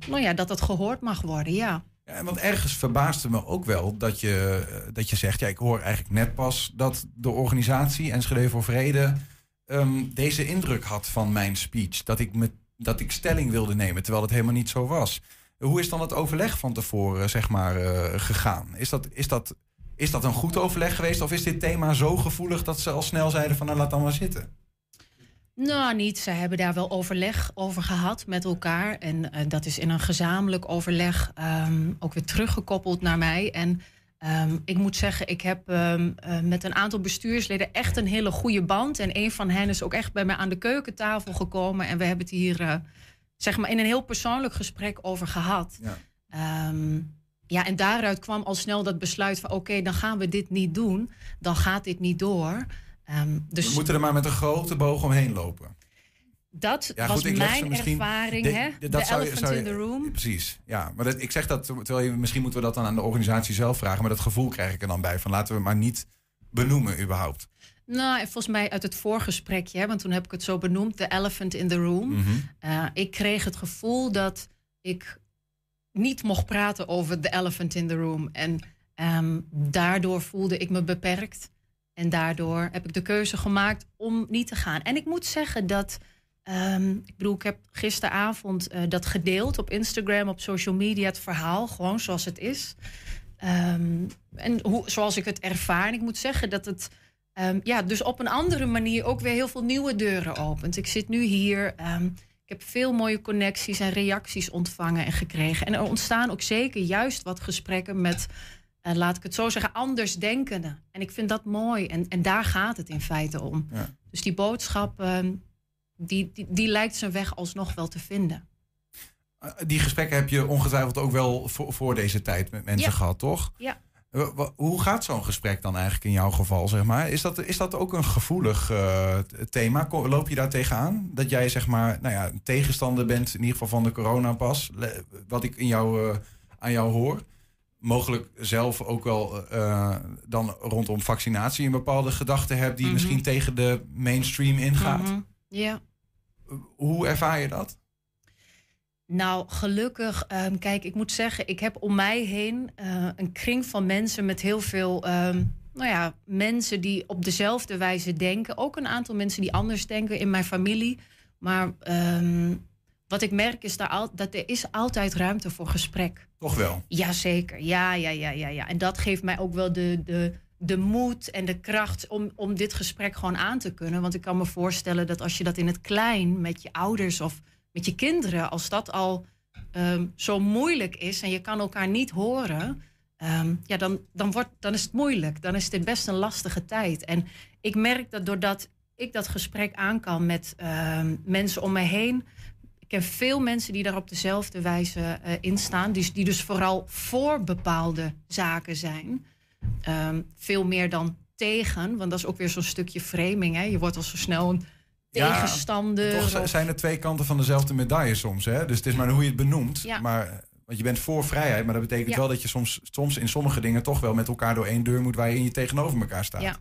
nou ja, dat dat gehoord mag worden, ja. Want ergens verbaasde me ook wel dat je, eh, dat je zegt... ja, ik hoor eigenlijk net pas dat de organisatie Enschede voor Vrede... ehm, deze indruk had van mijn speech. Dat ik, me, dat ik stelling wilde nemen, terwijl het helemaal niet zo was. Hoe is dan het overleg van tevoren zeg maar, eh, gegaan? Is dat, is, dat, is dat een goed overleg geweest? Of is dit thema zo gevoelig dat ze al snel zeiden van... nou, laat dan maar zitten? Nou, niet. Ze hebben daar wel overleg over gehad met elkaar. En eh, dat is in een gezamenlijk overleg ehm, ook weer teruggekoppeld naar mij. En ehm, ik moet zeggen, ik heb ehm, eh, met een aantal bestuursleden echt een hele goede band. En een van hen is ook echt bij mij aan de keukentafel gekomen. En we hebben het hier eh, zeg maar in een heel persoonlijk gesprek over gehad. Ja. Ja, en daaruit kwam al snel dat besluit van... oké, dan gaan we dit niet doen. Dan gaat dit niet door. Ehm, dus We moeten er maar met een grote boog omheen lopen. dat Ja, was goed, mijn ervaring, hè? de- De, dat zou je- elephant je- in the room. Precies, ja. Maar dat, ik zeg dat, terwijl je, misschien moeten we dat dan aan de organisatie zelf vragen. Maar dat gevoel krijg ik er dan bij. Van laten we het maar niet benoemen überhaupt. Nou, en volgens mij uit het voorgesprekje, hè, want toen heb ik het zo benoemd, de elephant in the room. Mhm. Eh, ik kreeg het gevoel dat ik niet mocht praten over de elephant in the room. En ehm, daardoor voelde ik me beperkt. En daardoor heb ik de keuze gemaakt om niet te gaan. En ik moet zeggen dat. ehm, ik bedoel, ik heb gisteravond eh, dat gedeeld op Instagram, op social media, het verhaal, gewoon zoals het is. Ehm, en hoe, zoals ik het ervaar. En ik moet zeggen dat het. ehm, ja, dus op een andere manier ook weer heel veel nieuwe deuren opent. Ik zit nu hier. ik heb veel mooie connecties en reacties ontvangen en gekregen. En er ontstaan ook zeker juist wat gesprekken met, eh, laat ik het zo zeggen, andersdenkenden. En ik vind dat mooi. En, en daar gaat het in feite om. Ja. Dus die boodschap, ehm, die, die, die lijkt zijn weg alsnog wel te vinden. Eh, Die gesprekken heb je ongetwijfeld ook wel voor, voor deze tijd met mensen Ja. gehad, toch? Ja. Eh, Hoe gaat zo'n gesprek dan eigenlijk in jouw geval, zeg maar? Is dat, is dat ook een gevoelig thema? Loop je daar tegenaan? Dat jij, zeg maar, nou ja, een tegenstander bent, in ieder geval van de coronapas. Wat ik in jou, aan jou hoor. Mogelijk zelf ook wel eh, dan rondom vaccinatie een bepaalde gedachte hebt... die Mhm. misschien tegen de mainstream ingaat. Mhm. Ja. Hoe ervaar je dat? Nou, gelukkig, ehm, kijk, ik moet zeggen, ik heb om mij heen eh, een kring van mensen met heel veel, ehm, nou ja, mensen die op dezelfde wijze denken. Ook een aantal mensen die anders denken in mijn familie. Maar ehm, wat ik merk is daar al, dat er is altijd ruimte voor gesprek. Toch wel? Jazeker, ja, ja, ja, ja, ja. En dat geeft mij ook wel de, de, de moed en de kracht om, om dit gesprek gewoon aan te kunnen. Want ik kan me voorstellen dat als je dat in het klein met je ouders of met je kinderen, als dat al ehm, zo moeilijk is en je kan elkaar niet horen, ehm, ja, dan, dan, wordt, dan is het moeilijk. Dan is dit best een lastige tijd. En ik merk dat doordat ik dat gesprek aan kan met ehm, mensen om me heen, ken veel mensen die daar op dezelfde wijze eh, in staan. Dus die dus vooral voor bepaalde zaken zijn. Ehm, veel meer dan tegen. Want dat is ook weer zo'n stukje framing. Hè? Je wordt al zo snel een Ja, tegenstander. Toch zi- of- zijn er twee kanten van dezelfde medaille soms. Hè? Dus het is maar hoe je het benoemt. Ja. Maar, want je bent voor vrijheid, maar dat betekent Ja. wel dat je soms, soms in sommige dingen toch wel met elkaar door één deur moet waarin je tegenover elkaar staat. Ja.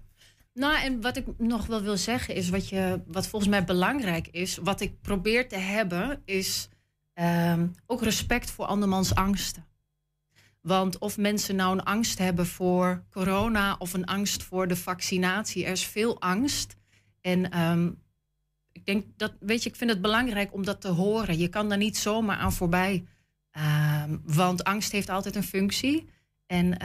Nou, en wat ik nog wel wil zeggen is wat, je, wat volgens mij belangrijk is, wat ik probeer te hebben, is ehm, ook respect voor andermans angsten. Want of mensen nou een angst hebben voor corona of een angst voor de vaccinatie, er is veel angst. En ehm, ik denk dat, weet je, ik vind het belangrijk om dat te horen. Je kan daar niet zomaar aan voorbij. Ehm, want angst heeft altijd een functie. En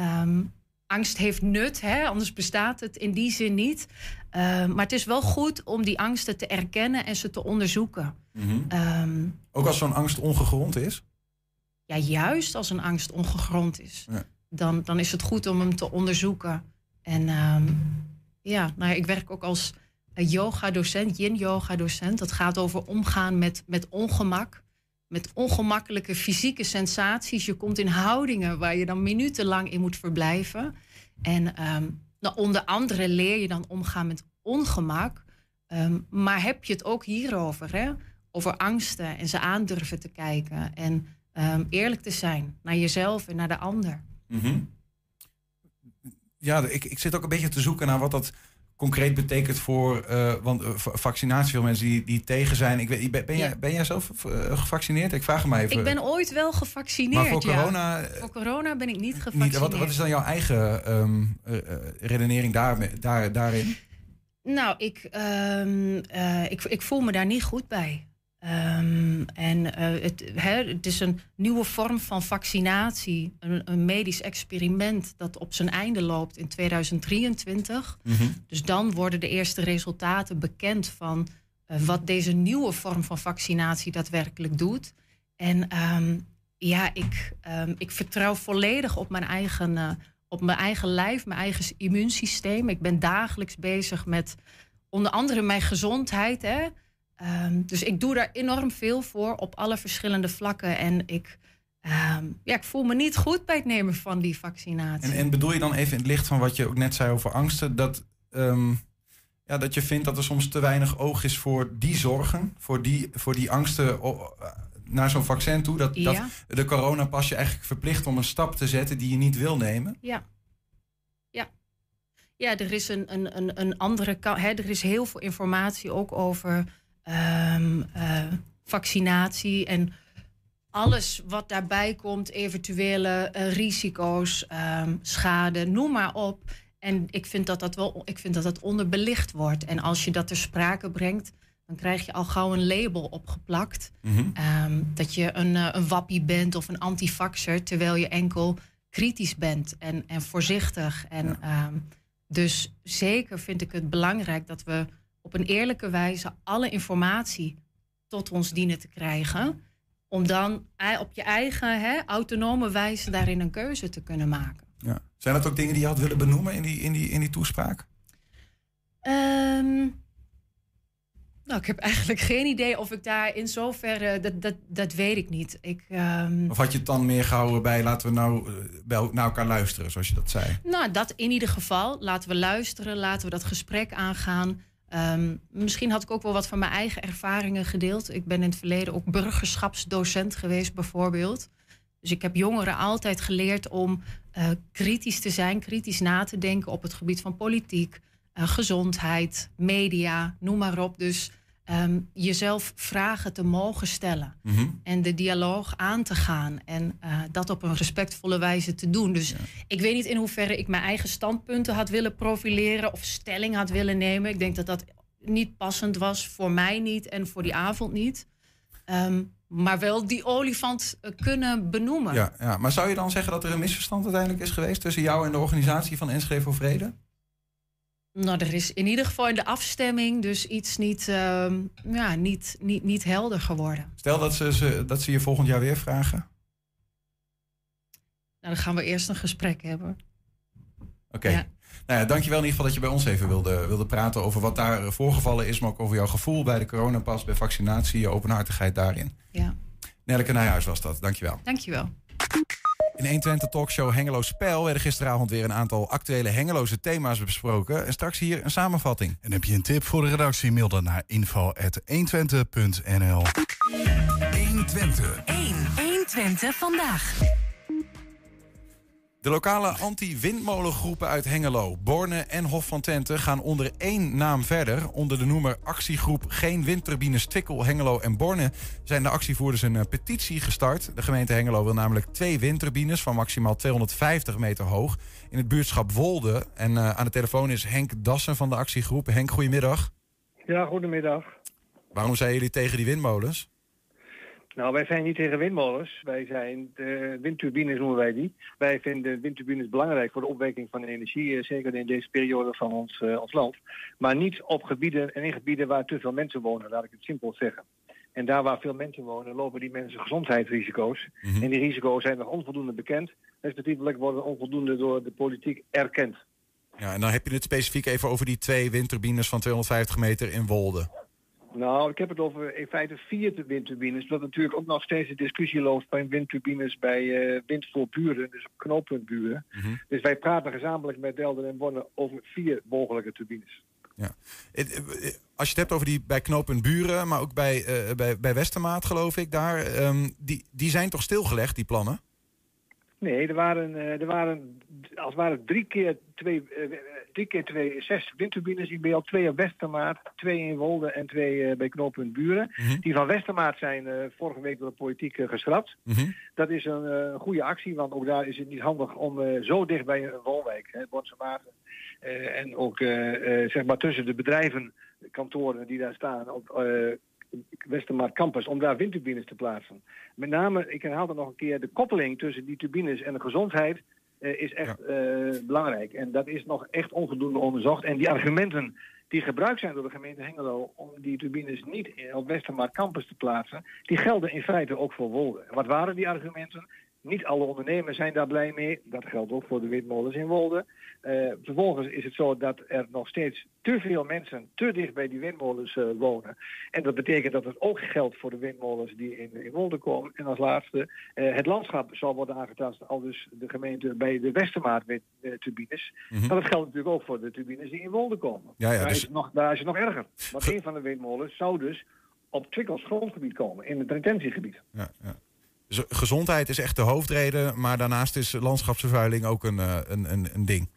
angst heeft nut, hè? anders bestaat het in die zin niet. Ehm, maar het is wel goed om die angsten te erkennen en ze te onderzoeken. Mhm. Ehm, Ook als zo'n angst ongegrond is. ja, juist als een angst ongegrond is, Ja. dan, dan is het goed om hem te onderzoeken. En ehm, ja, nou ja, ik werk ook als eh, yoga-docent, yin-yoga-docent. Dat gaat over omgaan met, met ongemak, met ongemakkelijke fysieke sensaties. Je komt in houdingen waar je dan minutenlang in moet verblijven. En ehm, nou, onder andere leer je dan omgaan met ongemak. Ehm, maar heb je het ook hierover, hè? over angsten en ze aandurven te kijken. En ehm, eerlijk te zijn naar jezelf en naar de ander. Mhm. Ja, ik, ik zit ook een beetje te zoeken naar wat dat concreet betekent voor. eh, want eh, va- vaccinatie, veel mensen die, die tegen zijn. Ik weet, ben, ben, jij, ben jij zelf eh, gevaccineerd? Ik vraag hem even. Ik ben ooit wel gevaccineerd. Maar voor corona, Voor corona ben ik niet niet, gevaccineerd. wat, wat is dan jouw eigen ehm, eh, eh, redenering daar, daar, daarin? Nou, ik, ehm, eh, ik, ik voel me daar niet goed bij. Ehm, en eh, het, het is een nieuwe vorm van vaccinatie, een, een medisch experiment dat op zijn einde loopt in 2023. Dus dan worden de eerste resultaten bekend van eh, wat deze nieuwe vorm van vaccinatie daadwerkelijk doet. En ehm, ja, ik, ehm, ik vertrouw volledig op mijn eigen, eh, op mijn eigen lijf, mijn eigen immuunsysteem. Ik ben dagelijks bezig met onder andere mijn gezondheid. Hè? Ehm, dus ik doe daar enorm veel voor op alle verschillende vlakken. En ik, ehm, ja, ik voel me niet goed bij het nemen van die vaccinatie. En, en bedoel je dan even in het licht van wat je ook net zei over angsten, dat ehm, ja, dat je vindt dat er soms te weinig oog is voor die zorgen, voor die, voor die angsten naar zo'n vaccin toe. Dat, Ja. dat de coronapas je eigenlijk verplicht om een stap te zetten die je niet wil nemen. Ja. Ja. Ja, er is een, een, een, een andere kant. hè, Er is heel veel informatie ook over ehm, eh, vaccinatie en alles wat daarbij komt, eventuele eh, risico's, ehm, schade, noem maar op. En ik vind dat dat wel, ik vind dat dat onderbelicht wordt. En als je dat ter sprake brengt, dan krijg je al gauw een label opgeplakt. Ehm, dat je een, eh, een wappie bent of een antivaxer, terwijl je enkel kritisch bent en, en voorzichtig. En, dus zeker vind ik het belangrijk dat we op een eerlijke wijze alle informatie tot ons dienen te krijgen. Om dan ei- op je eigen hè, autonome wijze daarin een keuze te kunnen maken. Ja. Zijn dat ook dingen die je had willen benoemen in die, in die, in die toespraak? Ehm, nou, ik heb eigenlijk geen idee of ik daar in zoverre. Dat, dat, dat weet ik niet. Ik, ehm, Of had je het dan meer gehouden bij laten we nou eh, bij, naar elkaar luisteren, zoals je dat zei? Nou, dat in ieder geval. Laten we luisteren, laten we dat gesprek aangaan. Ehm, misschien had ik ook wel wat van mijn eigen ervaringen gedeeld. Ik ben in het verleden ook burgerschapsdocent geweest, bijvoorbeeld. Dus ik heb jongeren altijd geleerd om eh, kritisch te zijn, kritisch na te denken op het gebied van politiek, eh, gezondheid, media, noem maar op. Dus ehm, jezelf vragen te mogen stellen en de dialoog aan te gaan en eh, dat op een respectvolle wijze te doen. Dus ik weet niet in hoeverre ik mijn eigen standpunten had willen profileren of stelling had willen nemen. Ik denk dat dat niet passend was voor mij niet en voor die avond niet. Ehm, maar wel die olifant eh, kunnen benoemen. Ja, ja, maar zou je dan zeggen dat er een misverstand uiteindelijk is geweest tussen jou en de organisatie van Enschede voor Vrede? Nou, er is in ieder geval in de afstemming dus iets niet, ehm, ja, niet, niet, niet helder geworden. Stel dat ze, ze, dat ze je volgend jaar weer vragen. Nou, dan gaan we eerst een gesprek hebben. Oké. Ja. Nou ja, dankjewel in ieder geval dat je bij ons even wilde, wilde praten over wat daar eh, voorgevallen is, maar ook over jouw gevoel bij de coronapas, bij vaccinatie, je openhartigheid daarin. Ja. Nelleke Nijhuis was dat, dankjewel. Dankjewel. In 120 talkshow Hengelo Spel werden gisteravond weer een aantal actuele Hengeloze thema's besproken. En straks hier een samenvatting. En heb je een tip voor de redactie? Mail dan naar info.120.nl 120. 1. 120 vandaag. De lokale anti-windmolengroepen uit Hengelo, Borne en Hof van Twente gaan onder één naam verder. Onder de noemer actiegroep Geen Windturbines Twikkel, Hengelo en Borne zijn de actievoerders een eh, petitie gestart. De gemeente Hengelo wil namelijk twee windturbines van maximaal 250 meter hoog in het buurtschap Wolde. En eh, aan de telefoon is Henk Dassen van de actiegroep. Henk, goedemiddag. Ja, goedemiddag. Waarom zijn jullie tegen die windmolens? Nou, wij zijn niet tegen windmolens. Wij zijn de windturbines noemen wij die. Wij vinden windturbines belangrijk voor de opwekking van de energie, eh, zeker in deze periode van ons, eh, ons land. Maar niet op gebieden en in gebieden waar te veel mensen wonen, laat ik het simpel zeggen. En daar waar veel mensen wonen, lopen die mensen gezondheidsrisico's. En die risico's zijn nog onvoldoende bekend. Respectievelijk worden onvoldoende door de politiek erkend. Ja, en dan heb je het specifiek even over die twee windturbines van 250 meter in Wolde. Nou, ik heb het over in feite vier windturbines. Omdat natuurlijk ook nog steeds de discussie loopt bij windturbines bij eh, wind voor buren, dus op knooppuntburen. Dus wij praten gezamenlijk met Delden en Bonne over vier mogelijke turbines. Ja. Eh, Als je het hebt over die bij knooppunt Buren, maar ook bij, eh, bij, bij Westermaat, geloof ik, daar, ehm, die, die zijn toch stilgelegd, die plannen? Nee, er waren, eh, er waren als het ware drie keer twee, eh, drie keer twee, zes windturbines. Bij al twee op Westermaat, twee in Wolde en twee eh, bij knooppunt Buren. Die van Westermaat zijn eh, vorige week door de politiek eh, geschrapt. Dat is een eh, goede actie, want ook daar is het niet handig om eh, zo dicht bij een woonwijk, hè, eh, en ook eh, eh, zeg maar tussen de bedrijven, kantoren die daar staan, op eh Westermaat Campus, om daar windturbines te plaatsen. Met name, ik herhaal dat nog een keer, de koppeling tussen die turbines en de gezondheid eh, is echt eh, belangrijk. En dat is nog echt onvoldoende onderzocht. En die argumenten die gebruikt zijn door de gemeente Hengelo om die turbines niet op Westermaat Campus te plaatsen, die gelden in feite ook voor Wolde. Wat waren die argumenten? Niet alle ondernemers zijn daar blij mee. Dat geldt ook voor de windmolens in Wolde. Eh, vervolgens is het zo dat er nog steeds te veel mensen te dicht bij die windmolens eh, wonen. En dat betekent dat het ook geldt voor de windmolens die in, in Wolde komen. En als laatste, eh, het landschap zal worden aangetast, al dus de gemeente bij de Westermaat-turbines. Mhm. Maar dat geldt natuurlijk ook voor de turbines die in Wolde komen. Ja, ja, daar, dus- is het nog, daar is het nog erger. Want een van de windmolens zou dus op Twikkels grondgebied komen, in het retentiegebied. Ja, ja. Dus gezondheid is echt de hoofdreden, maar daarnaast is landschapsvervuiling ook een, eh, een, een, een ding.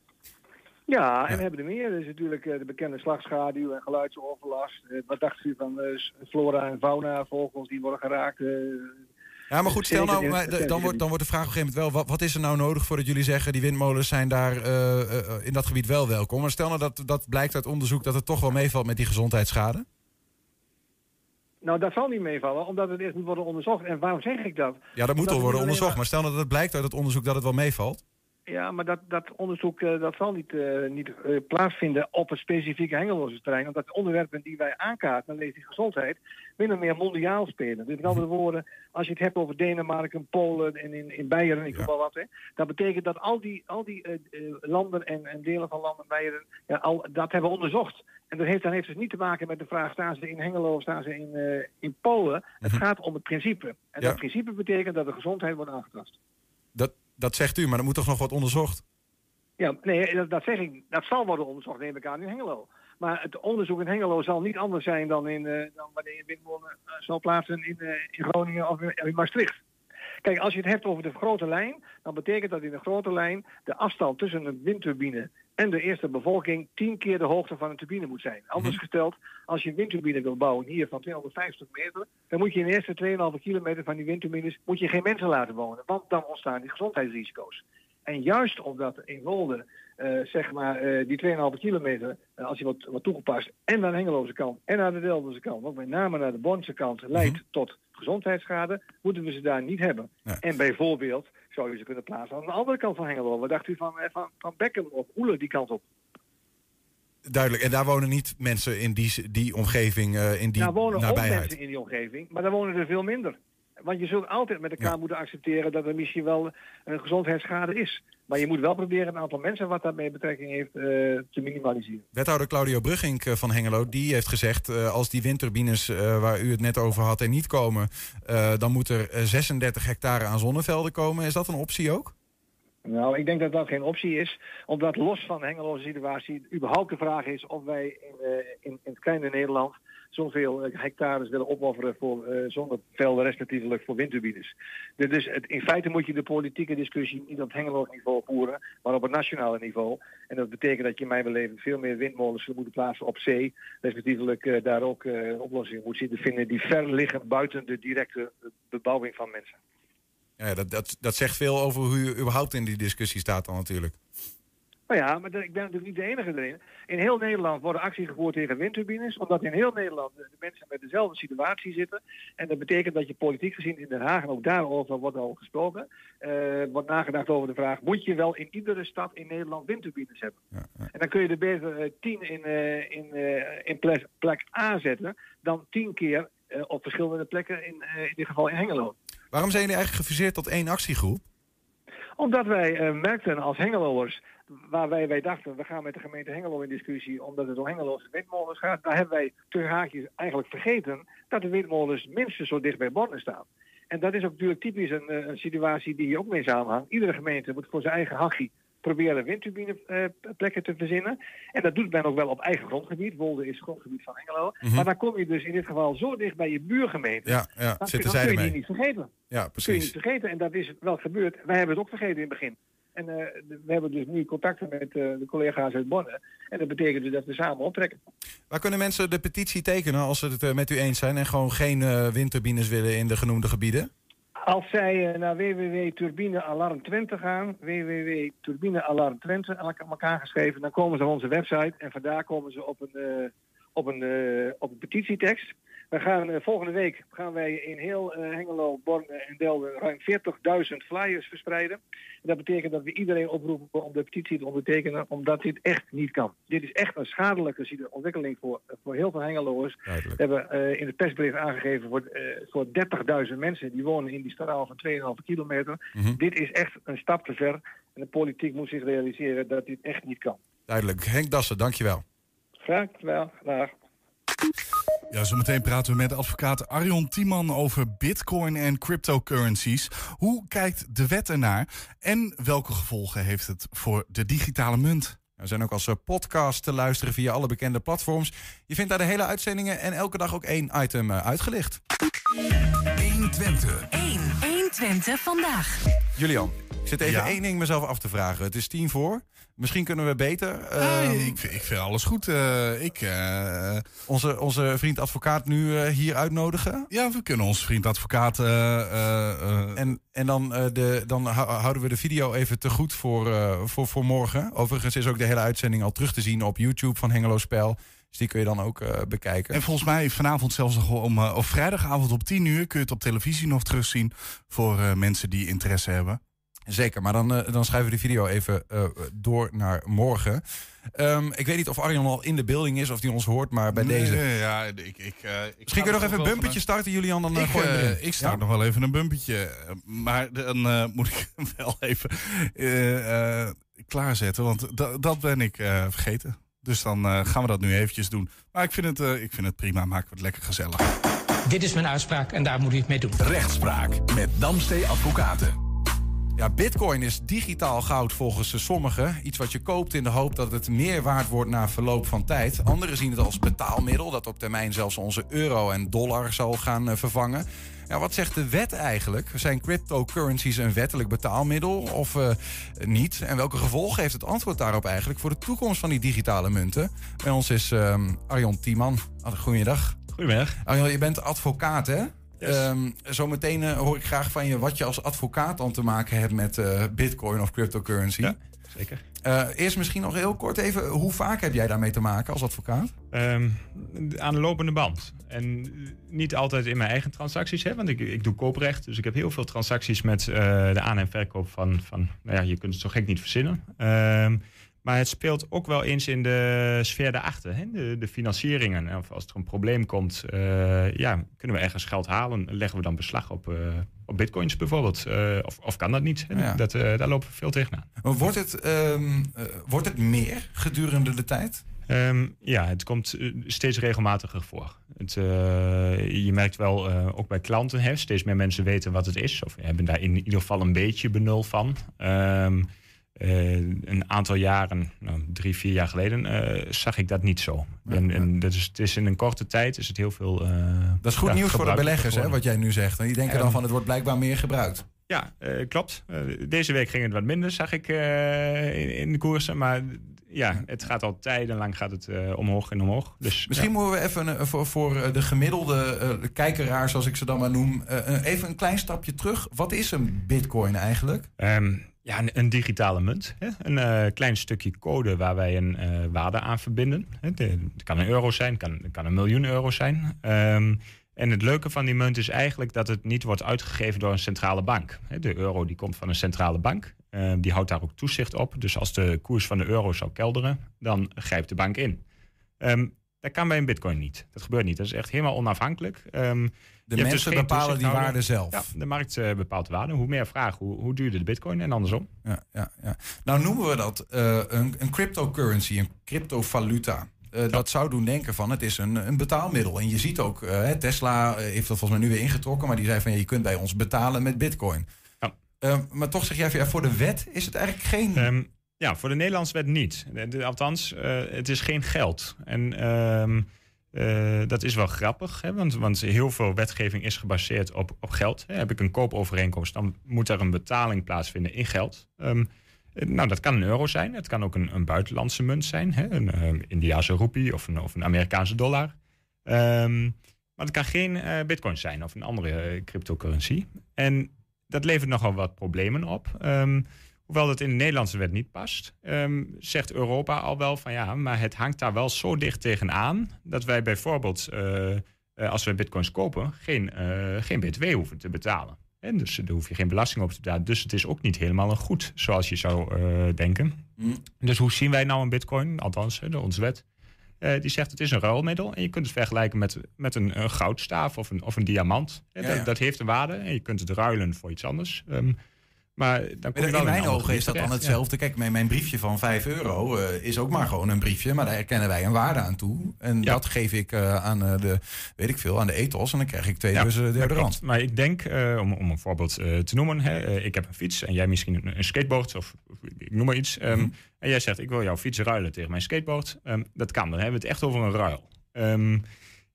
Ja, en we hebben er meer. Er is natuurlijk eh, de bekende slagschaduw en geluidsoverlast. Eh, wat dacht u van flora en fauna, vogels die worden geraakt? Ja, maar goed, stel nou, maar dan, wordt, dan wordt de vraag op een gegeven moment wel... Wat, wat is er nou nodig voordat jullie zeggen... die windmolens zijn daar in dat gebied wel welkom? Maar stel nou dat, dat blijkt uit onderzoek dat het toch wel meevalt met die gezondheidsschade. Nou, dat zal niet meevallen, omdat het eerst moet worden onderzocht. En waarom zeg ik dat? Ja, dat moet wel het worden onderzocht. Maar stel dat het blijkt uit het onderzoek dat het wel meevalt. Ja, maar dat, dat onderzoek eh, dat zal niet, eh, niet eh, plaatsvinden op het specifieke hengeloze terrein. Omdat de onderwerpen die wij aankaarten, dan lees die gezondheid, min of meer mondiaal spelen. Dus met andere woorden, als je het hebt over Denemarken, Polen en in, in Beieren, ik noem maar wat, hè, dat betekent dat al die, al die landen en, en delen van landen Beieren, ja, al, dat hebben onderzocht. En dat heeft, dan heeft dus niet te maken met de vraag, staan ze in Hengelo of staan ze in, eh, in Polen? Het gaat om het principe. En Mhm. Ja. dat principe betekent dat de gezondheid wordt aangetast. Dat, dat zegt u, maar er moet toch nog wat onderzocht? Ja, nee, dat, dat zeg ik. Dat zal worden onderzocht, neem ik aan, in Hengelo. Maar het onderzoek in Hengelo zal niet anders zijn dan, in, eh, dan wanneer je windmolen eh, zal plaatsen in, in Groningen of in, in Maastricht. Kijk, als je het hebt over de grote lijn, dan betekent dat in de grote lijn de afstand tussen een windturbine en de eerste bevolking tien keer de hoogte van een turbine moet zijn. Anders gesteld, als je een windturbine wil bouwen hier van 250 meter, dan moet je in de eerste 2,5 kilometer van die windturbines moet je geen mensen laten wonen, want dan ontstaan die gezondheidsrisico's. En juist omdat in Wolde, eh, zeg maar, eh, die 2,5 kilometer, eh, als je wordt, wordt toegepast, en aan de Hengeloze kant en aan de Delftse kant, ook met name naar de Bondse kant, leidt tot gezondheidsschade, moeten we ze daar niet hebben. En bijvoorbeeld zou je ze kunnen plaatsen aan de andere kant van Hengelo. Wat dacht u van, van, van Beckham of Oele die kant op? Duidelijk. En daar wonen niet mensen in die, die omgeving, in die daar wonen ook nabijheid. mensen in die omgeving, maar daar wonen er veel minder. Want je zult altijd met elkaar moeten accepteren dat er misschien wel een gezondheidsschade is. Maar je moet wel proberen een aantal mensen wat daarmee betrekking heeft eh, te minimaliseren. Wethouder Claudio Brugging eh, van Hengelo, die heeft gezegd... eh, als die windturbines eh, waar u het net over had er niet komen... eh, dan moet er eh, 36 hectare aan zonnevelden komen. Is dat een optie ook? Nou, ik denk dat dat geen optie is. Omdat los van de Hengeloze situatie überhaupt de vraag is of wij in, eh, in, in het kleine Nederland zoveel eh, hectares willen opofferen voor eh zonnevelden, respectievelijk voor windturbines. Dus het, in feite moet je de politieke discussie niet op Hengeloos niveau voeren, maar op het nationale niveau. En dat betekent dat je in mijn beleving veel meer windmolens moeten plaatsen op zee, respectievelijk eh, daar ook oplossingen moet zitten vinden die ver liggen buiten de directe bebouwing van mensen. Ja, dat, dat, dat zegt veel over hoe u überhaupt in die discussie staat dan natuurlijk. Nou ja, maar ik ben natuurlijk niet de enige erin. In heel Nederland worden actie gevoerd tegen windturbines, omdat in heel Nederland de mensen met dezelfde situatie zitten. En dat betekent dat je politiek gezien in Den Haag, en ook daarover wordt al gesproken, eh, wordt nagedacht over de vraag, moet je wel in iedere stad in Nederland windturbines hebben? En dan kun je er beter eh, tien in, eh, in, in plek, plek A zetten, dan tien keer op verschillende plekken, in, in dit geval in Hengelo. Waarom zijn jullie eigenlijk gefuseerd tot één actiegroep? Omdat wij merkten als Hengeloers, waar wij, wij dachten, we gaan met de gemeente Hengelo in discussie, omdat het om Hengeloze windmolens gaat, daar hebben wij tussen haakjes eigenlijk vergeten dat de windmolens minstens zo dicht bij Borne staan. En dat is ook natuurlijk typisch een, eh, een situatie die hier ook mee samenhangt. Iedere gemeente moet voor zijn eigen hachie proberen windturbineplekken te verzinnen. En dat doet men ook wel op eigen grondgebied. Wolde is grondgebied van Hengelo. Mhm. Maar dan kom je dus in dit geval zo dicht bij je buurgemeente. Ja, ja dan, zitten dan zij kun je die niet vergeten. Ja, kun je precies. niet vergeten. En dat is wel gebeurd. Wij hebben het ook vergeten in het begin. En eh, we hebben dus nu contacten met eh, de collega's uit Bonne. En dat betekent dus dat we samen optrekken. Waar kunnen mensen de petitie tekenen als ze het eh, met u eens zijn... en gewoon geen windturbines willen in de genoemde gebieden? Als zij naar www.turbinealarm Twente gaan, www.turbinealarm Twente, aan elkaar geschreven, dan komen ze op onze website en vandaar komen ze op een, op een, op een petitietekst. We gaan, eh, volgende week gaan wij in heel eh, Hengelo, Born en Delden ruim 40.000 flyers verspreiden. En dat betekent dat we iedereen oproepen om de petitie te ondertekenen, omdat dit echt niet kan. Dit is echt een schadelijke ontwikkeling voor, voor heel veel Hengeloers. We hebben eh, in het persbericht aangegeven voor, voor 30.000 mensen die wonen in die straal van 2,5 kilometer. Mhm. Dit is echt een stap te ver. En de politiek moet zich realiseren dat dit echt niet kan. Duidelijk. Henk Dassen, dankjewel. Graag wel. Ja, zometeen praten we met advocaat Arjon Tiemann over bitcoin en cryptocurrencies. Hoe kijkt de wet ernaar en welke gevolgen heeft het voor de digitale munt? We zijn ook als eh, podcast te luisteren via alle bekende platforms. Je vindt daar de hele uitzendingen en elke dag ook één item eh, uitgelicht. 120. 1. 120 vandaag. Julian, ik zit even Ja? één ding mezelf af te vragen. Het is tien voor. Misschien kunnen we beter. Nee, Ehm, ik, vind- ik vind alles goed. Eh, ik, eh, onze, onze vriend advocaat nu eh, hier uitnodigen. ja, we kunnen onze vriend advocaat... En, en dan, de, dan hou- houden we de video even te goed voor, voor, voor morgen. Overigens is ook de hele uitzending al terug te zien op YouTube van Hengelo Spel. Dus die kun je dan ook bekijken. En volgens mij vanavond zelfs nog om, of vrijdagavond op 10 uur kun je het op televisie nog terugzien voor mensen die interesse hebben. Zeker, maar dan, eh, dan schuiven we de video even eh, door naar morgen. Ehm, ik weet niet of Arjan al in de building is of die ons hoort, maar bij deze. Nee, ja, ik, ik, eh, ik Misschien kun je nog even een bumpertje starten, Julian, dan eh, Ik, gooi je ik start Ja? nog wel even een bumpertje. eh, Maar dan eh, moet ik hem wel even eh, eh, klaarzetten. Want da- dat ben ik eh, vergeten. Dus dan eh, gaan we dat nu eventjes doen. Maar ik vind het, eh, ik vind het prima. Maken we het lekker gezellig. Dit is mijn uitspraak en daar moet u het mee doen. Rechtspraak met Damstee Advocaten. Ja, bitcoin is digitaal goud volgens sommigen. Iets wat je koopt in de hoop dat het meer waard wordt na verloop van tijd. Anderen zien het als betaalmiddel dat op termijn zelfs onze euro en dollar zal gaan eh, vervangen. Ja, wat zegt de wet eigenlijk? Zijn cryptocurrencies een wettelijk betaalmiddel of eh, niet? En welke gevolgen heeft het antwoord daarop eigenlijk voor de toekomst van die digitale munten? Bij ons is ehm, Arjon Tiemann. Goedemiddag. Goedemiddag. Arjon, je bent advocaat, hè? Ehm, zometeen eh, hoor ik graag van je wat je als advocaat dan te maken hebt met eh, bitcoin of cryptocurrency. Ja, zeker. Eh, eerst misschien nog heel kort even, hoe vaak heb jij daarmee te maken als advocaat? Ehm, aan de lopende band. En niet altijd in mijn eigen transacties, hè, want ik, ik doe kooprecht. Dus ik heb heel veel transacties met de aan- en verkoop van, van nou ja, je kunt het zo gek niet verzinnen. Ehm, maar het speelt ook wel eens in de sfeer daarachter, hè, de, de financieringen. Of als er een probleem komt, eh, ja, kunnen we ergens geld halen? Leggen we dan beslag op, eh, op bitcoins bijvoorbeeld? Eh, of, of kan dat niet? Ja. Dat, daar lopen we veel tegenaan. Wordt het, ehm, eh, wordt het meer gedurende de tijd? Ehm, ja, het komt steeds regelmatiger voor. Het, je merkt wel, ook bij klanten, hè, steeds meer mensen weten wat het is. Of hebben daar in ieder geval een beetje benul van. Ehm, eh, een aantal jaren, nou, drie, vier jaar geleden, eh, zag ik dat niet zo. en en dat is, het is in een korte tijd is het heel veel. eh, Dat is goed ja, nieuws voor de beleggers, hè, wat jij nu zegt. En die denken dan Ehm, van het wordt blijkbaar meer gebruikt. Ja, klopt. Deze week ging het wat minder, zag ik in, in de koersen. Maar ja, het gaat al tijdenlang gaat het, omhoog en omhoog. Dus, Misschien moeten we even voor, voor de gemiddelde kijkeraar, zoals ik ze dan maar noem, even een klein stapje terug. Wat is een bitcoin eigenlijk? Ehm, ja, een, digitale munt. Hè? Een eh, klein stukje code waar wij een eh, waarde aan verbinden. De- Het kan een euro zijn, het kan, het kan een miljoen euro zijn. Ehm, en het leuke van die munt is eigenlijk dat het niet wordt uitgegeven door een centrale bank. De euro die komt van een centrale bank. Ehm, die houdt daar ook toezicht op. Dus als de koers van de euro zou kelderen, dan grijpt de bank in. Ehm, dat kan bij een bitcoin niet. Dat gebeurt niet. Dat is echt helemaal onafhankelijk. Ehm, je mensen geen bepalen die waarde zelf. Ja, de markt eh, bepaalt de waarde. Hoe meer vraag, hoe, hoe duurder de bitcoin en andersom. Ja, ja, ja. Nou noemen we dat eh, een, een cryptocurrency, een cryptovaluta. Eh, Dat zou doen denken van het is een, een betaalmiddel. En je ziet ook, Tesla heeft dat volgens mij nu weer ingetrokken, maar die zei van ja, je kunt bij ons betalen met bitcoin. Eh, maar toch zeg jij ja, voor de wet is het eigenlijk geen. Ehm, ja, voor de Nederlandse wet niet. De- de- althans, het is geen geld. En ehm, eh, dat is wel grappig, hè? Want, want heel veel wetgeving is gebaseerd op, op geld. Hè? Heb ik een koopovereenkomst, dan moet er een betaling plaatsvinden in geld. Ehm, eh, nou, dat kan een euro zijn. Het kan ook een, een buitenlandse munt zijn. Hè? Een ehm, Indiase roepie of een, of een Amerikaanse dollar. Ehm, maar het kan geen eh, bitcoin zijn of een andere cryptocurrency. En dat levert nogal wat problemen op. Hoewel dat in de Nederlandse wet niet past, ehm, zegt Europa al wel van ja, maar het hangt daar wel zo dicht tegenaan dat wij bijvoorbeeld eh, eh, als we bitcoins kopen, geen, eh, geen btw hoeven te betalen. En dus daar hoef je geen belasting op te betalen. Dus het is ook niet helemaal een goed, zoals je zou denken. Mm. Dus hoe zien wij nou een bitcoin? Althans, de- onze wet. Die zegt het is een ruilmiddel. En je kunt het vergelijken met, met een, een goudstaaf of een, of een diamant. Ja, dat, ja. dat heeft een waarde. En je kunt het ruilen voor iets anders. Ehm, maar dan kom je In mijn ogen is dat dan hetzelfde. Kijk, mijn, mijn briefje van 5 euro eh, is ook maar gewoon een briefje. Maar daar herkennen wij een waarde aan toe. En dat geef ik eh, aan eh, de, weet ik veel, aan de ethos. En dan krijg ik twee Ja, derde rand. Maar ik denk, om, om een voorbeeld te noemen, hè, ik heb een fiets en jij misschien een, een skateboard of ik noem maar iets. ehm, Mhm. En jij zegt, ik wil jouw fiets ruilen tegen mijn skateboard. Ehm, dat kan, dan hebben we het echt over een ruil. Ehm,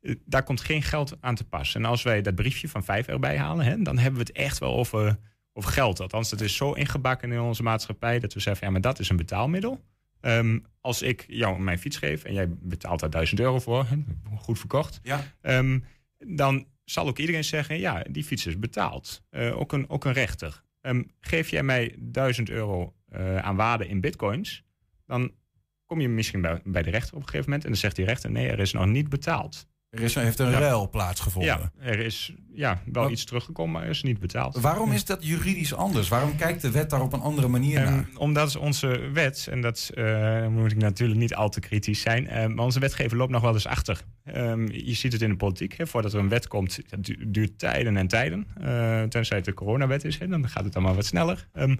eh, daar komt geen geld aan te pas. En als wij dat briefje van 5 erbij halen, hè, dan hebben we het echt wel over, over geld. Althans, het is zo ingebakken in onze maatschappij dat we zeggen, ja, maar dat is een betaalmiddel. Ehm, als ik jou mijn fiets geef en jij betaalt daar 1000 euro voor, goed verkocht, Ja. Ehm, dan zal ook iedereen zeggen: ja, die fiets is betaald. Eh, ook, een, ook een rechter. Ehm, geef jij mij 1000 euro eh, aan waarde in bitcoins, dan kom je misschien bij, bij de rechter op een gegeven moment en dan zegt die rechter: nee, er is nog niet betaald. Er is, heeft een Ja. ruil plaatsgevonden. Ja, er is ja, wel Wat- iets teruggekomen, maar er is niet betaald. Waarom is dat juridisch anders? Waarom kijkt de wet daar op een andere manier Ehm, naar? omdat onze wet, en dat eh, moet ik natuurlijk niet al te kritisch zijn, eh, maar onze wetgever loopt nog wel eens achter. Ehm, je ziet het in de politiek, hè, voordat er een wet komt, du- duurt tijden en tijden. Eh, tenzij het de coronawet is, hè, dan gaat het allemaal wat sneller. Ehm,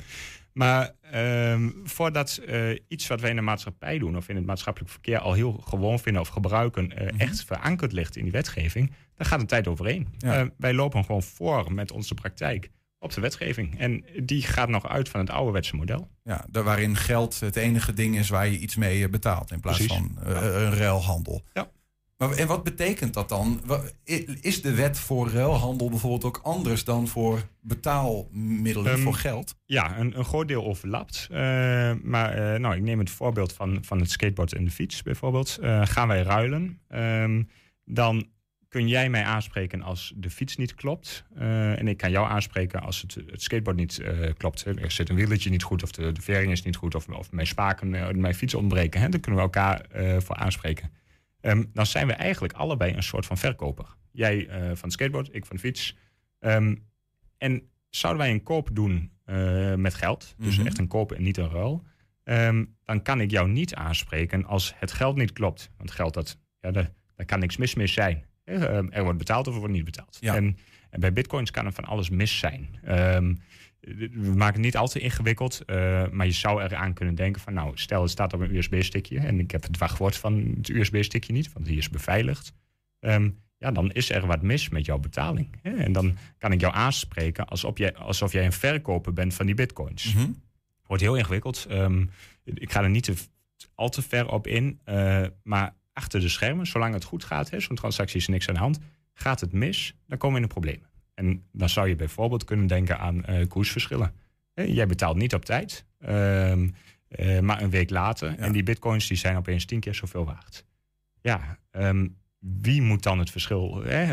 maar ehm, voordat eh, iets wat wij in de maatschappij doen of in het maatschappelijk verkeer al heel gewoon vinden of gebruiken, eh, echt verankerd ligt in die wetgeving, dan gaat een tijd overheen. Ja. Eh, wij lopen gewoon voor met onze praktijk op de wetgeving. En die gaat nog uit van het ouderwetse model. Ja, daar waarin geld het enige ding is waar je iets mee eh, betaalt in plaats Precies. van een ruilhandel. Ja. Maar, en wat betekent dat dan? Is de wet voor ruilhandel bijvoorbeeld ook anders dan voor betaalmiddelen Ehm, voor geld? Ja, een, een groot deel overlapt. Eh, maar eh, nou, ik neem het voorbeeld van, van het skateboard en de fiets bijvoorbeeld. Eh, gaan wij ruilen, ehm, dan kun jij mij aanspreken als de fiets niet klopt. En ik kan jou aanspreken als het, het skateboard niet klopt. Er zit een wieltje niet goed of de, de vering is niet goed... of, of mijn spaken, mijn fiets ontbreken. Hè. Daar kunnen we elkaar voor aanspreken. Ehm, dan zijn we eigenlijk allebei een soort van verkoper. Jij eh, van skateboard, ik van fiets. Ehm, en zouden wij een koop doen eh, met geld, dus Mhm. echt een koop en niet een ruil, ehm, dan kan ik jou niet aanspreken als het geld niet klopt. Want geld, dat, ja, daar, daar kan niks mis mee zijn. Eh, er wordt betaald of er wordt niet betaald. Ja. En, en bij bitcoins kan er van alles mis zijn. We maken het niet al te ingewikkeld, eh, maar je zou eraan kunnen denken van, nou, stel het staat op een USB-stickje en ik heb het wachtwoord van het USB-stickje niet, want die is beveiligd. Ehm, ja, dan is er wat mis met jouw betaling. Hè? En dan kan ik jou aanspreken alsof jij, alsof jij een verkoper bent van die bitcoins. Mhm. Wordt heel ingewikkeld. Ehm, ik ga er niet te, al te ver op in. eh, maar achter de schermen, zolang het goed gaat, zo'n transactie is niks aan de hand. Gaat het mis, dan komen we in de problemen. En dan zou je bijvoorbeeld kunnen denken aan eh, koersverschillen. Hè, jij betaalt niet op tijd, ehm, eh, maar een week later. En die bitcoins die zijn opeens tien keer zoveel waard. Ja, ehm, wie moet dan het verschil hè,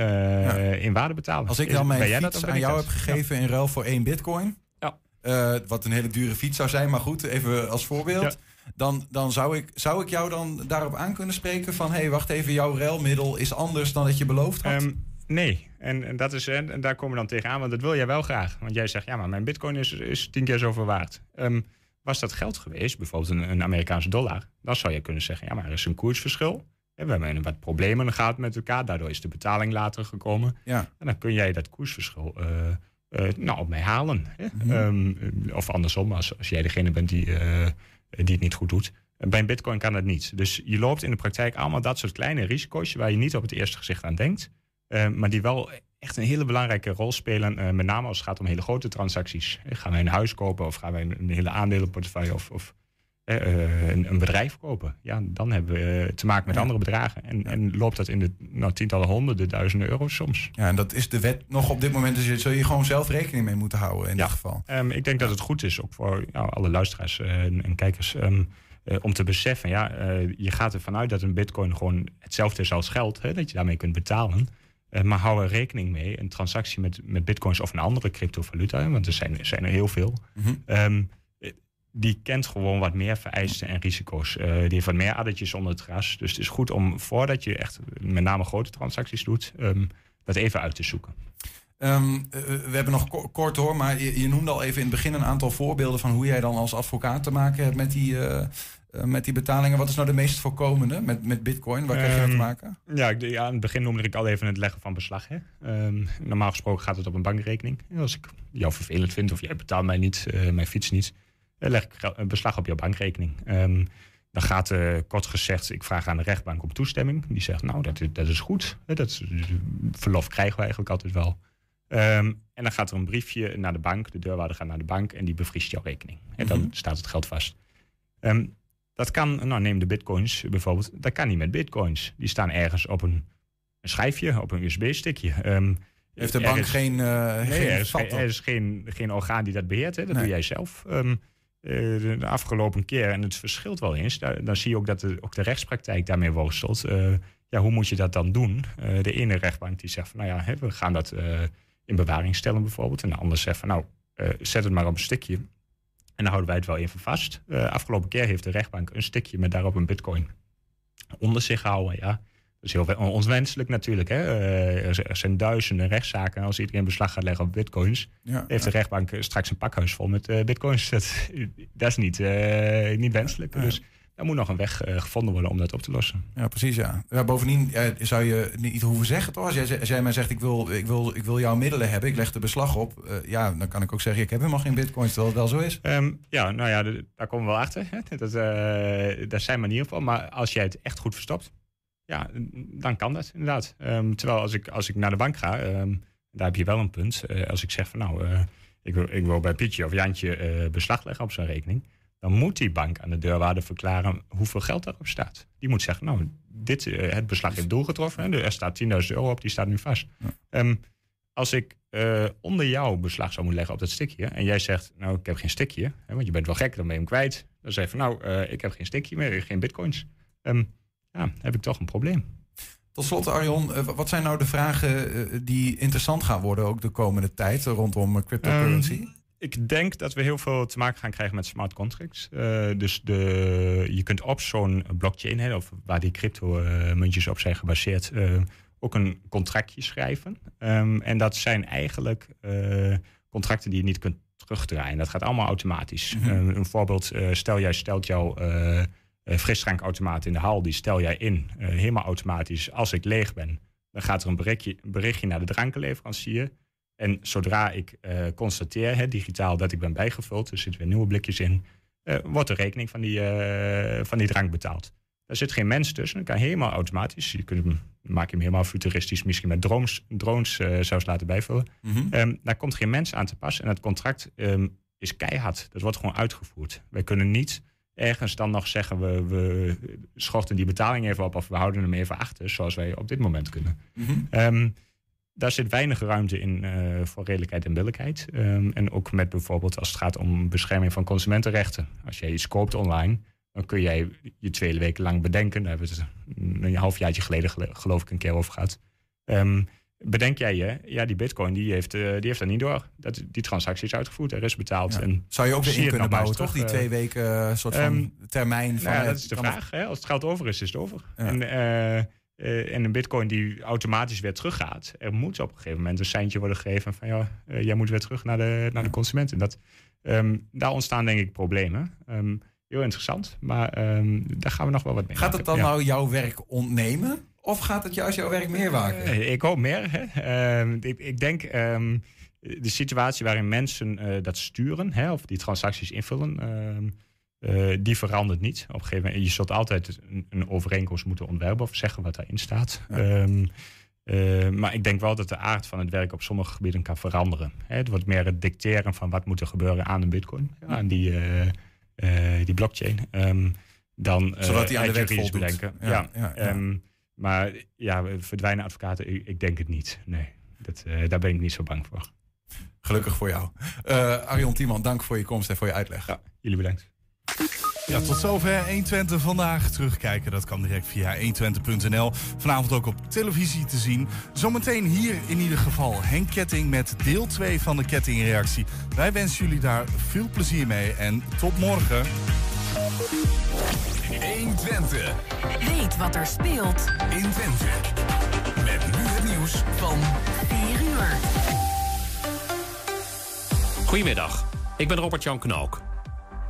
eh, in waarde betalen? Als ik dan mijn fiets aan jou dat? heb gegeven in ruil voor één bitcoin... Ja. eh, wat een hele dure fiets zou zijn, maar goed, even als voorbeeld... Dan, dan zou, ik, zou ik jou dan daarop aan kunnen spreken van... hé, hey, wacht even, jouw ruilmiddel is anders dan dat je beloofd had? Ehm, nee, en, en, dat is, en, daar komen we dan tegenaan, want dat wil jij wel graag. Want jij zegt, ja, maar mijn bitcoin is, is tien keer zoveel waard. Ehm, was dat geld geweest, bijvoorbeeld een, een Amerikaanse dollar... dan zou je kunnen zeggen, ja, maar er is een koersverschil. En we hebben wat problemen gehad met elkaar, daardoor is de betaling later gekomen. Ja. En dan kun jij dat koersverschil eh, eh, nou, op mij halen. Hè? Mhm. Ehm, of andersom, als, als jij degene bent die, eh, die het niet goed doet. Bij een bitcoin kan dat niet. Dus je loopt in de praktijk allemaal dat soort kleine risico's... waar je niet op het eerste gezicht aan denkt. Eh, maar die wel echt een hele belangrijke rol spelen. eh, met name als het gaat om hele grote transacties. Eh, Gaan wij een huis kopen of gaan wij een, hele aandelenportefeuille... of, of een, een bedrijf kopen. Ja, dan hebben we te maken met andere bedragen. En, en loopt dat in de nou, tientallen honderden duizenden euro's soms. Ja, en dat is de wet nog op dit moment. Dus je- zul je gewoon zelf rekening mee moeten houden in Ja. dit geval. Ehm, ik denk dat het goed is, ook voor ja, alle luisteraars en, en kijkers, ehm, eh, om te beseffen, ja, je gaat ervan uit dat een bitcoin gewoon hetzelfde is als geld, hè, dat je daarmee kunt betalen. Eh, maar hou er rekening mee, een transactie met, met bitcoins of een andere cryptovaluta, want er zijn, er zijn er heel veel. Mhm. Ehm, eh, die kent gewoon wat meer vereisten en risico's. die heeft wat meer addertjes onder het gras. Dus het is goed om voordat je echt met name grote transacties doet, um, dat even uit te zoeken. Ehm, we hebben nog kort hoor, maar je, je, noemde al even in het begin een aantal voorbeelden van hoe jij dan als advocaat te maken hebt met die, eh, met die betalingen. Wat is nou de meest voorkomende met, met bitcoin? Waar krijg je mee te ehm, maken? Ja, ja, aan het begin noemde ik al even het leggen van beslag. Hè. Ehm, normaal gesproken gaat het op een bankrekening. Als ik jou vervelend vind of jij betaalt mij niet, uh, mijn fiets niet, uh, leg ik een beslag op jouw bankrekening. Um, dan gaat kort gezegd, ik vraag aan de rechtbank om toestemming. Die zegt, nou, dat, dat is goed. Dat verlof krijgen we eigenlijk altijd wel. en dan gaat er een briefje naar de bank. De deurwaarder gaat naar de bank en die bevriest jouw rekening. En dan mhm. staat het geld vast. Dat kan, nou neem de bitcoins bijvoorbeeld, dat kan niet met bitcoins. Die staan ergens op een, een schijfje, op een USB-stickje. Ehm, Heeft de bank geen, uh, nee, geen er is, er is geen, geen orgaan die dat beheert, hè? dat doe jij zelf. Um, de afgelopen keer, en het verschilt wel eens, daar, dan zie je ook dat de, ook de rechtspraktijk daarmee worstelt. Uh, ja, hoe moet je dat dan doen? de ene rechtbank die zegt van, nou ja, hè, we gaan dat in bewaring stellen bijvoorbeeld. En de andere zegt van, nou, zet het maar op een stukje. En dan houden wij het wel even vast. Uh, afgelopen keer heeft de rechtbank een stukje met daarop een bitcoin onder zich gehouden. Ja. Dat is heel onwenselijk natuurlijk. Hè? Uh, er zijn duizenden rechtszaken. Als iedereen beslag gaat leggen op bitcoins, heeft de rechtbank straks een pakhuis vol met uh, bitcoins. Dat, <laughs> dat, is niet, niet wenselijk. Dus er moet nog een weg uh, gevonden worden om dat op te lossen. Ja, precies. Ja. ja bovendien zou je niet hoeven zeggen, toch? Als jij, als jij mij zegt, ik wil, ik, wil, ik wil jouw middelen hebben, ik leg de beslag op. Uh, ja, dan kan ik ook zeggen, ik heb helemaal geen bitcoins, terwijl het wel zo is. Um, ja, nou ja, daar komen we wel achter. Hè? Dat, daar zijn manieren voor. Maar als jij het echt goed verstopt, ja, dan kan dat inderdaad. Um, terwijl als ik, als ik naar de bank ga, um, daar heb je wel een punt. als ik zeg van nou, ik, wil, ik wil bij Pietje of Jantje beslag leggen op zijn rekening dan moet die bank aan de deurwaarder verklaren hoeveel geld daarop staat. Die moet zeggen, nou, dit, uh, het beslag heeft doelgetroffen. Hè, er staat 10.000 euro op, die staat nu vast. Um, als ik uh, onder jouw beslag zou moeten leggen op dat stikje... en jij zegt, nou, ik heb geen stikje, hè, want je bent wel gek, dan ben je hem kwijt. Dan zeg je van, nou, uh, ik heb geen stikje meer, geen bitcoins. Um, ja, heb ik toch een probleem. Tot slot, Arjon, wat zijn nou de vragen die interessant gaan worden... ook de komende tijd rondom cryptocurrency? Um, ik denk dat we heel veel te maken gaan krijgen met smart contracts. Uh, dus de, je kunt op zo'n blockchain, hè, of waar die crypto-muntjes op zijn gebaseerd, uh, ook een contractje schrijven. Um, en dat zijn eigenlijk uh, contracten die je niet kunt terugdraaien. Dat gaat allemaal automatisch. Mm -hmm. een voorbeeld, stel jij stelt jouw frisdrankautomaat in de hal, die stel jij in, helemaal automatisch. Als ik leeg ben, dan gaat er een berichtje, berichtje naar de drankenleverancier. En zodra ik uh, constateer, hè, digitaal, dat ik ben bijgevuld, er zitten weer nieuwe blikjes in, uh, wordt de rekening van die, uh, van die drank betaald. Daar zit geen mens tussen, dat kan helemaal automatisch. Je kunt hem, maak je hem helemaal futuristisch, misschien met drones, drones zelfs laten bijvullen. Mm -hmm. um, daar komt geen mens aan te pas en het contract um, is keihard. Dat wordt gewoon uitgevoerd. Wij kunnen niet ergens dan nog zeggen, we, we schorten die betaling even op of we houden hem even achter, zoals wij op dit moment kunnen. Mm -hmm. um, daar zit weinig ruimte in uh, voor redelijkheid en billijkheid. Um, en ook met bijvoorbeeld als het gaat om bescherming van consumentenrechten. Als jij iets koopt online, dan kun jij je twee weken lang bedenken. Daar hebben we het een halfjaartje geleden geloof ik een keer over gehad. Um, bedenk jij je, ja, die bitcoin die heeft, uh, die heeft dat niet door. Dat, die transactie is uitgevoerd, er is betaald. Ja. En Zou je ook weer in kunnen bouwen, toch? Die twee weken uh, soort van um, termijn van... Nou ja, dat is de vraag. Hè? Als het geld over is, is het over. Ja. En, uh, en een bitcoin die automatisch weer teruggaat. Er moet op een gegeven moment een seintje worden gegeven van ja, uh, jij moet weer terug naar de, naar de consument. En dat, um, daar ontstaan denk ik problemen. Um, heel interessant, maar um, daar gaan we nog wel wat mee Gaat maken. het dan ja. nou jouw werk ontnemen? Of gaat het juist jouw werk meer waken? Uh, ik hoop meer. Hè? Ik, ik, denk de situatie waarin mensen dat sturen, hè, of die transacties invullen uh, die verandert niet. Op een gegeven moment, je zult altijd een, een overeenkomst moeten ontwerpen of zeggen wat daarin staat. Ja. Um, uh, maar ik denk wel dat de aard van het werk op sommige gebieden kan veranderen. Hè, het wordt meer het dicteren van wat moet er gebeuren aan een bitcoin, ja. aan die, uh, die blockchain. Um, dan Zodat die aan de wet bedenken. Ja, um, maar ja, verdwijnen advocaten, ik, ik denk het niet. Nee, dat, daar ben ik niet zo bang voor. Gelukkig voor jou. Arjon Tiemann, dank voor je komst en voor je uitleg. jullie bedankt. Ja, tot zover 120 vandaag. Terugkijken, dat kan direct via 120.nl. Vanavond ook op televisie te zien. Zometeen hier in ieder geval Henk Ketting met deel 2 van de kettingreactie. Wij wensen jullie daar veel plezier mee en tot morgen. 120. Weet wat er speelt in Twente. Met nu het nieuws van 4 uur. Goedemiddag, ik ben Robert-Jan Knook.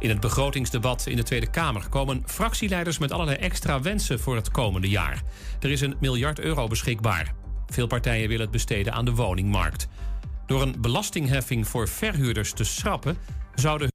In het begrotingsdebat in de Tweede Kamer komen fractieleiders met allerlei extra wensen voor het komende jaar. Er is een miljard euro beschikbaar. Veel partijen willen het besteden aan de woningmarkt. Door een belastingheffing voor verhuurders te schrappen, zouden